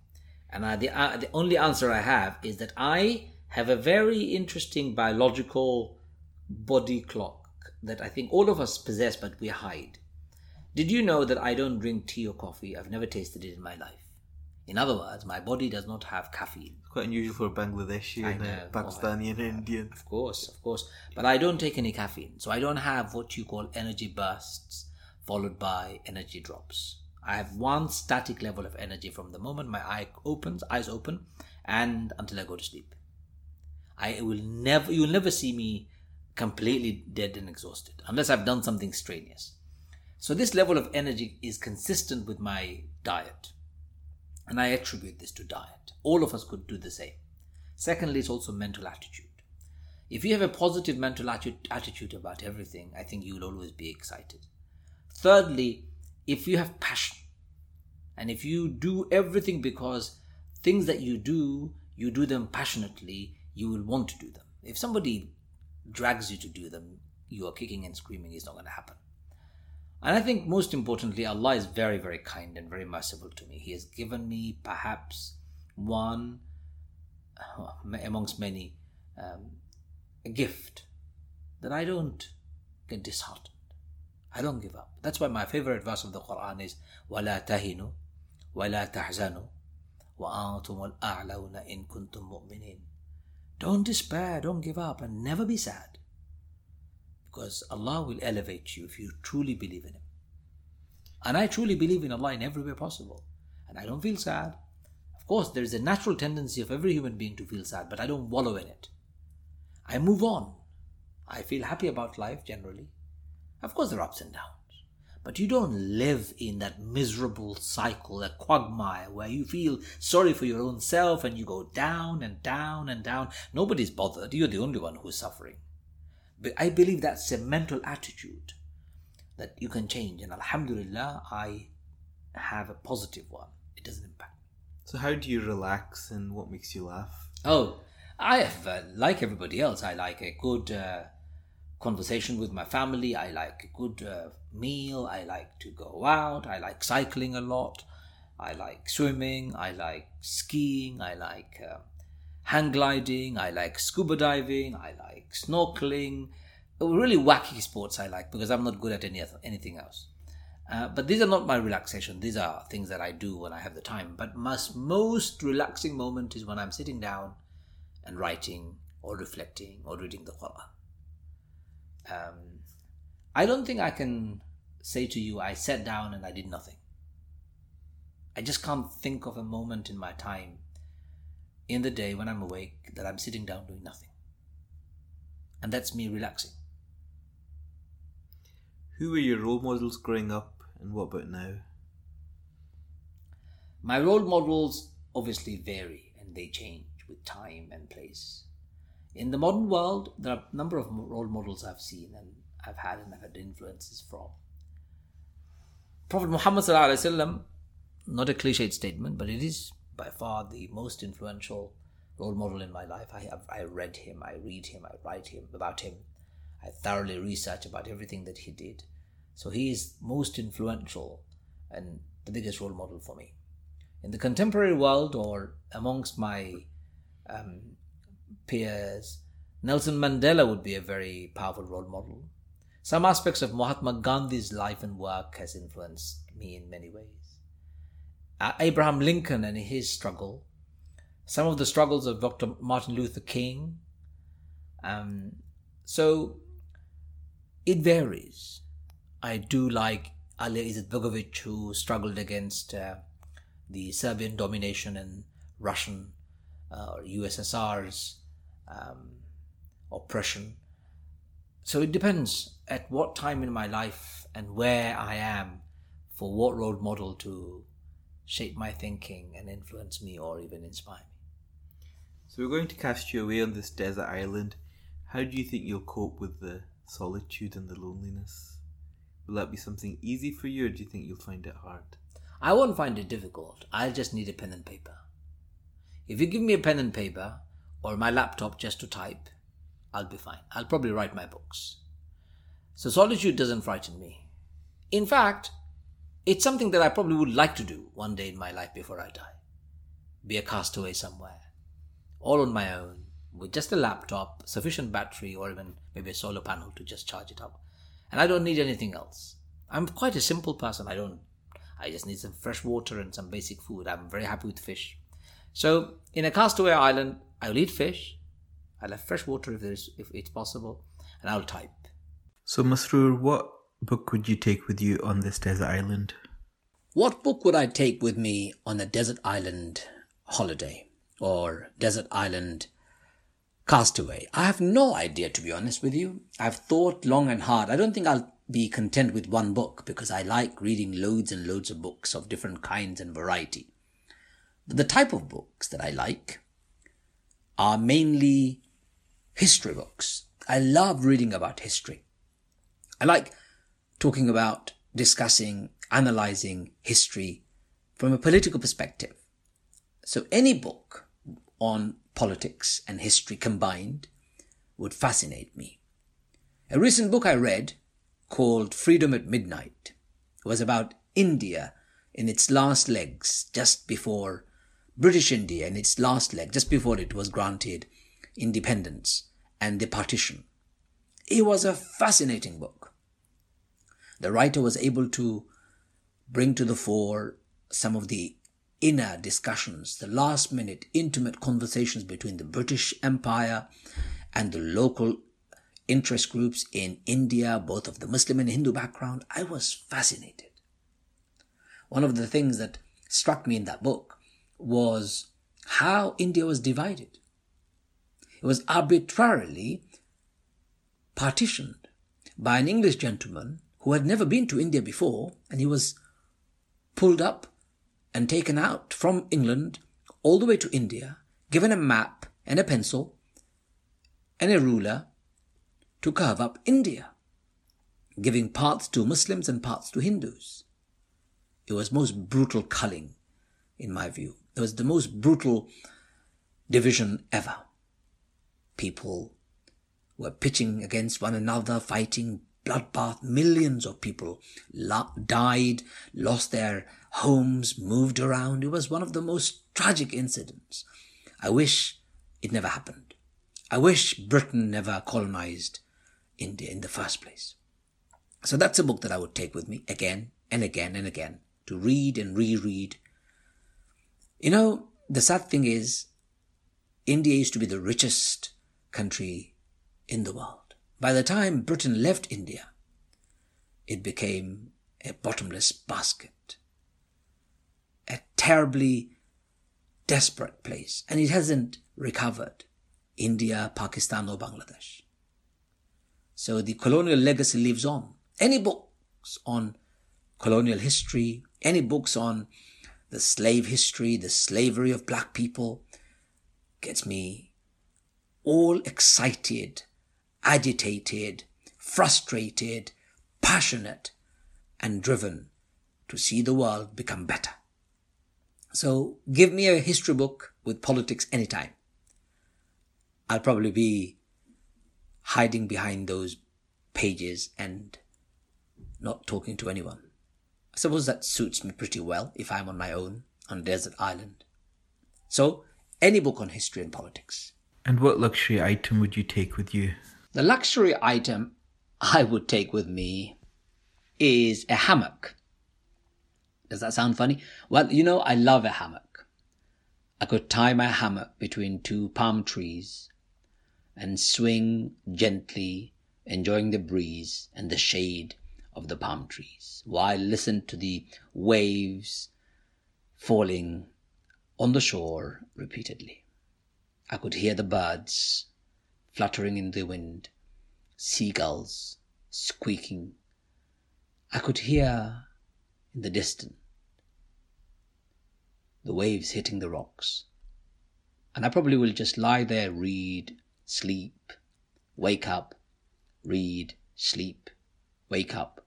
And I, the, uh, the only answer I have is that I have a very interesting biological body clock that I think all of us possess, but we hide. Did you know that I don't drink tea or coffee? I've never tasted it in my life. In other words, my body does not have caffeine.
Quite unusual for a Bangladeshi
I
and
know.
Pakistani and Indian.
Of course, of course. But I don't take any caffeine. So I don't have what you call energy bursts followed by energy drops. I have one static level of energy from the moment my eye opens, eyes open, and until I go to sleep. I will never, you will never see me completely dead and exhausted unless I've done something strenuous. So this level of energy is consistent with my diet. And I attribute this to diet. All of us could do the same. Secondly, it's also mental attitude. If you have a positive mental atti- attitude about everything, I think you will always be excited. Thirdly, if you have passion, and if you do everything because things that you do, you do them passionately, you will want to do them. If somebody drags you to do them, you are kicking and screaming, it's not going to happen. And I think most importantly, Allah is very, very kind and very merciful to me. He has given me perhaps one uh, amongst many um, a gift that I don't get disheartened. I don't give up. That's why my favorite verse of the Quran is وَلَا تَهِنُوا وَلَا تَحْزَنُوا وَأَنْتُمُ الْأَعْلَوْنَ إِن كُنتُم مُؤْمِنِينَ Don't despair, don't give up, and never be sad. Because Allah will elevate you if you truly believe in Him. And I truly believe in Allah in every way possible. And I don't feel sad. Of course, there is a natural tendency of every human being to feel sad, but I don't wallow in it. I move on. I feel happy about life generally. Of course, there are ups and downs. But you don't live in that miserable cycle, that quagmire where you feel sorry for your own self and you go down and down and down. Nobody's bothered. You're the only one who's suffering. But I believe that's a mental attitude that you can change. And Alhamdulillah, I have a positive one. It doesn't impact.
So, how do you relax and what makes you laugh?
Oh, I have, uh, like everybody else, I like a good uh, conversation with my family. I like a good uh, meal. I like to go out. I like cycling a lot. I like swimming. I like skiing. I like uh, hang gliding. I like scuba diving. I like snorkeling. Really wacky sports I like because I'm not good at any anything else. Uh, but these are not my relaxation. These are things that I do when I have the time. But my most relaxing moment is when I'm sitting down and writing or reflecting or reading the Quran. Um, I don't think I can say to you, I sat down and I did nothing. I just can't think of a moment in my time in the day when I'm awake that I'm sitting down doing nothing. And that's me relaxing.
Who were your role models growing up and what about now?
My role models obviously vary and they change with time and place. In the modern world, there are a number of role models I've seen and I've had and I've had influences from. Prophet Muhammad, not a cliched statement, but it is by far the most influential role model in my life. I have I read him, I read him, I write him about him. I thoroughly research about everything that he did. So he is most influential and the biggest role model for me. In the contemporary world or amongst my um,
peers, Nelson Mandela would be a very powerful role model. Some aspects of Mahatma Gandhi's life and work has influenced me in many ways. Abraham Lincoln and his struggle, some of the struggles of Dr. Martin Luther King. Um, so it varies. I do like Ali Izetbegovic, who struggled against uh, the Serbian domination and Russian uh, USSR's um, oppression. So it depends at what time in my life and where I am for what role model to shape my thinking and influence me or even inspire me.
So we're going to cast you away on this desert island. How do you think you'll cope with the solitude and the loneliness? Will that be something easy for you or do you think you'll find it hard?
I won't find it difficult. I'll just need a pen and paper. If you give me a pen and paper or my laptop just to type, I'll be fine. I'll probably write my books. So solitude doesn't frighten me. In fact, it's something that I probably would like to do one day in my life before I die. Be a castaway somewhere, all on my own, with just a laptop, sufficient battery, or even maybe a solar panel to just charge it up. And I don't need anything else. I'm quite a simple person. I don't I just need some fresh water and some basic food. I'm very happy with fish. So in a castaway island, I'll eat fish. I'll have fresh water if there's if it's possible, and I'll type.
So Masroor, what book would you take with you on this desert island?
What book would I take with me on a desert island holiday or desert island castaway? I have no idea, to be honest with you. I've thought long and hard. I don't think I'll be content with one book because I like reading loads and loads of books of different kinds and variety. But the type of books that I like are mainly history books. I love reading about history. I like talking about, discussing, analyzing history from a political perspective. So any book on politics and history combined would fascinate me. A recent book I read called Freedom at Midnight was about India in its last legs just before British India in its last leg, just before it was granted independence and the partition. It was a fascinating book. The writer was able to bring to the fore some of the inner discussions, the last minute intimate conversations between the British Empire and the local interest groups in India, both of the Muslim and Hindu background. I was fascinated. One of the things that struck me in that book was how India was divided. It was arbitrarily partitioned by an English gentleman who had never been to India before, and he was pulled up and taken out from England all the way to India, given a map and a pencil and a ruler to carve up India, giving parts to Muslims and parts to Hindus. It was most brutal culling, in my view. It was the most brutal division ever. People were pitching against one another, fighting bloodbath. Millions of people died, lost their homes, moved around. It was one of the most tragic incidents. I wish it never happened. I wish Britain never colonized India in the first place. So that's a book that I would take with me again and again and again to read and reread. You know, the sad thing is, India used to be the richest country in the world. By the time Britain left India, it became a bottomless basket, a terribly desperate place, and it hasn't recovered India, Pakistan, or Bangladesh. So the colonial legacy lives on. Any books on colonial history, any books on the slave history, the slavery of black people, gets me all excited, agitated, frustrated, passionate, and driven to see the world become better. So give me a history book with politics anytime. I'll probably be hiding behind those pages and not talking to anyone. I suppose that suits me pretty well if I'm on my own on a desert island. So, any book on history and politics.
And what luxury item would you take with you?
The luxury item I would take with me is a hammock. Does that sound funny? Well, you know, I love a hammock. I could tie my hammock between two palm trees and swing gently, enjoying the breeze and the shade of the palm trees, while I listen to the waves falling on the shore repeatedly. I could hear the birds fluttering in the wind, seagulls squeaking. I could hear in the distance the waves hitting the rocks. And I probably will just lie there, read, sleep, wake up, read, sleep, wake up.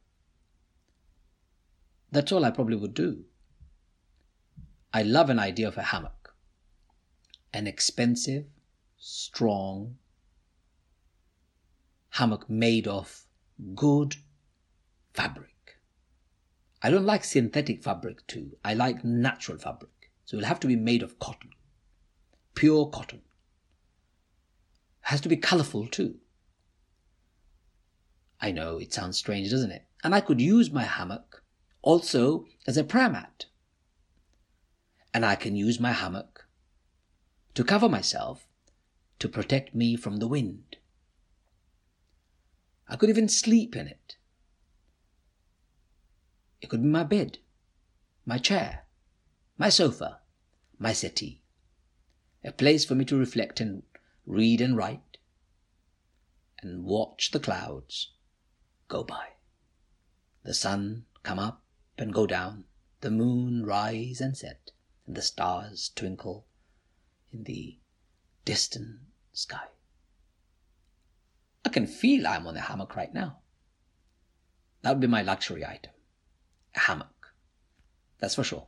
That's all I probably would do. I love an idea of a hammock. An expensive, strong hammock made of good fabric. I don't like synthetic fabric too. I like natural fabric. So it'll have to be made of cotton, pure cotton. Has to be colorful too. I know it sounds strange, doesn't it? And I could use my hammock also as a prayer mat. And I can use my hammock to cover myself to protect me from the wind. I could even sleep in it. It could be my bed, my chair, my sofa, my settee, a place for me to reflect and read and write, and watch the clouds go by, the sun come up and go down, the moon rise and set, and the stars twinkle in the distant sky. I can feel I'm on a hammock right now. That would be my luxury item. A hammock. That's for sure.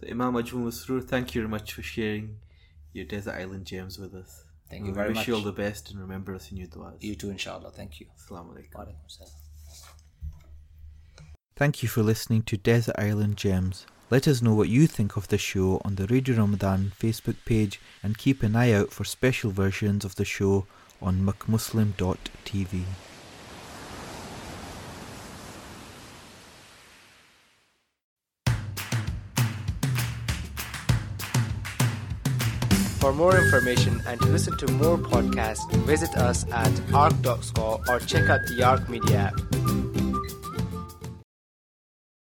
So Imam Ajmal Masroor, thank you very much for sharing your desert island gems with us.
Thank
we
you very
wish
much.
you all the best and remember us in your du'as.
You too, inshallah. Thank you.
Assalamu alaikum.
Wa alaikum salam.
Thank you for listening to Desert Island Gems. Let us know what you think of the show on the Radio Ramadan Facebook page and keep an eye out for special versions of the show on mcmuslim.tv.
For more information and to listen to more podcasts, visit us at arc.score or check out the Arc Media app.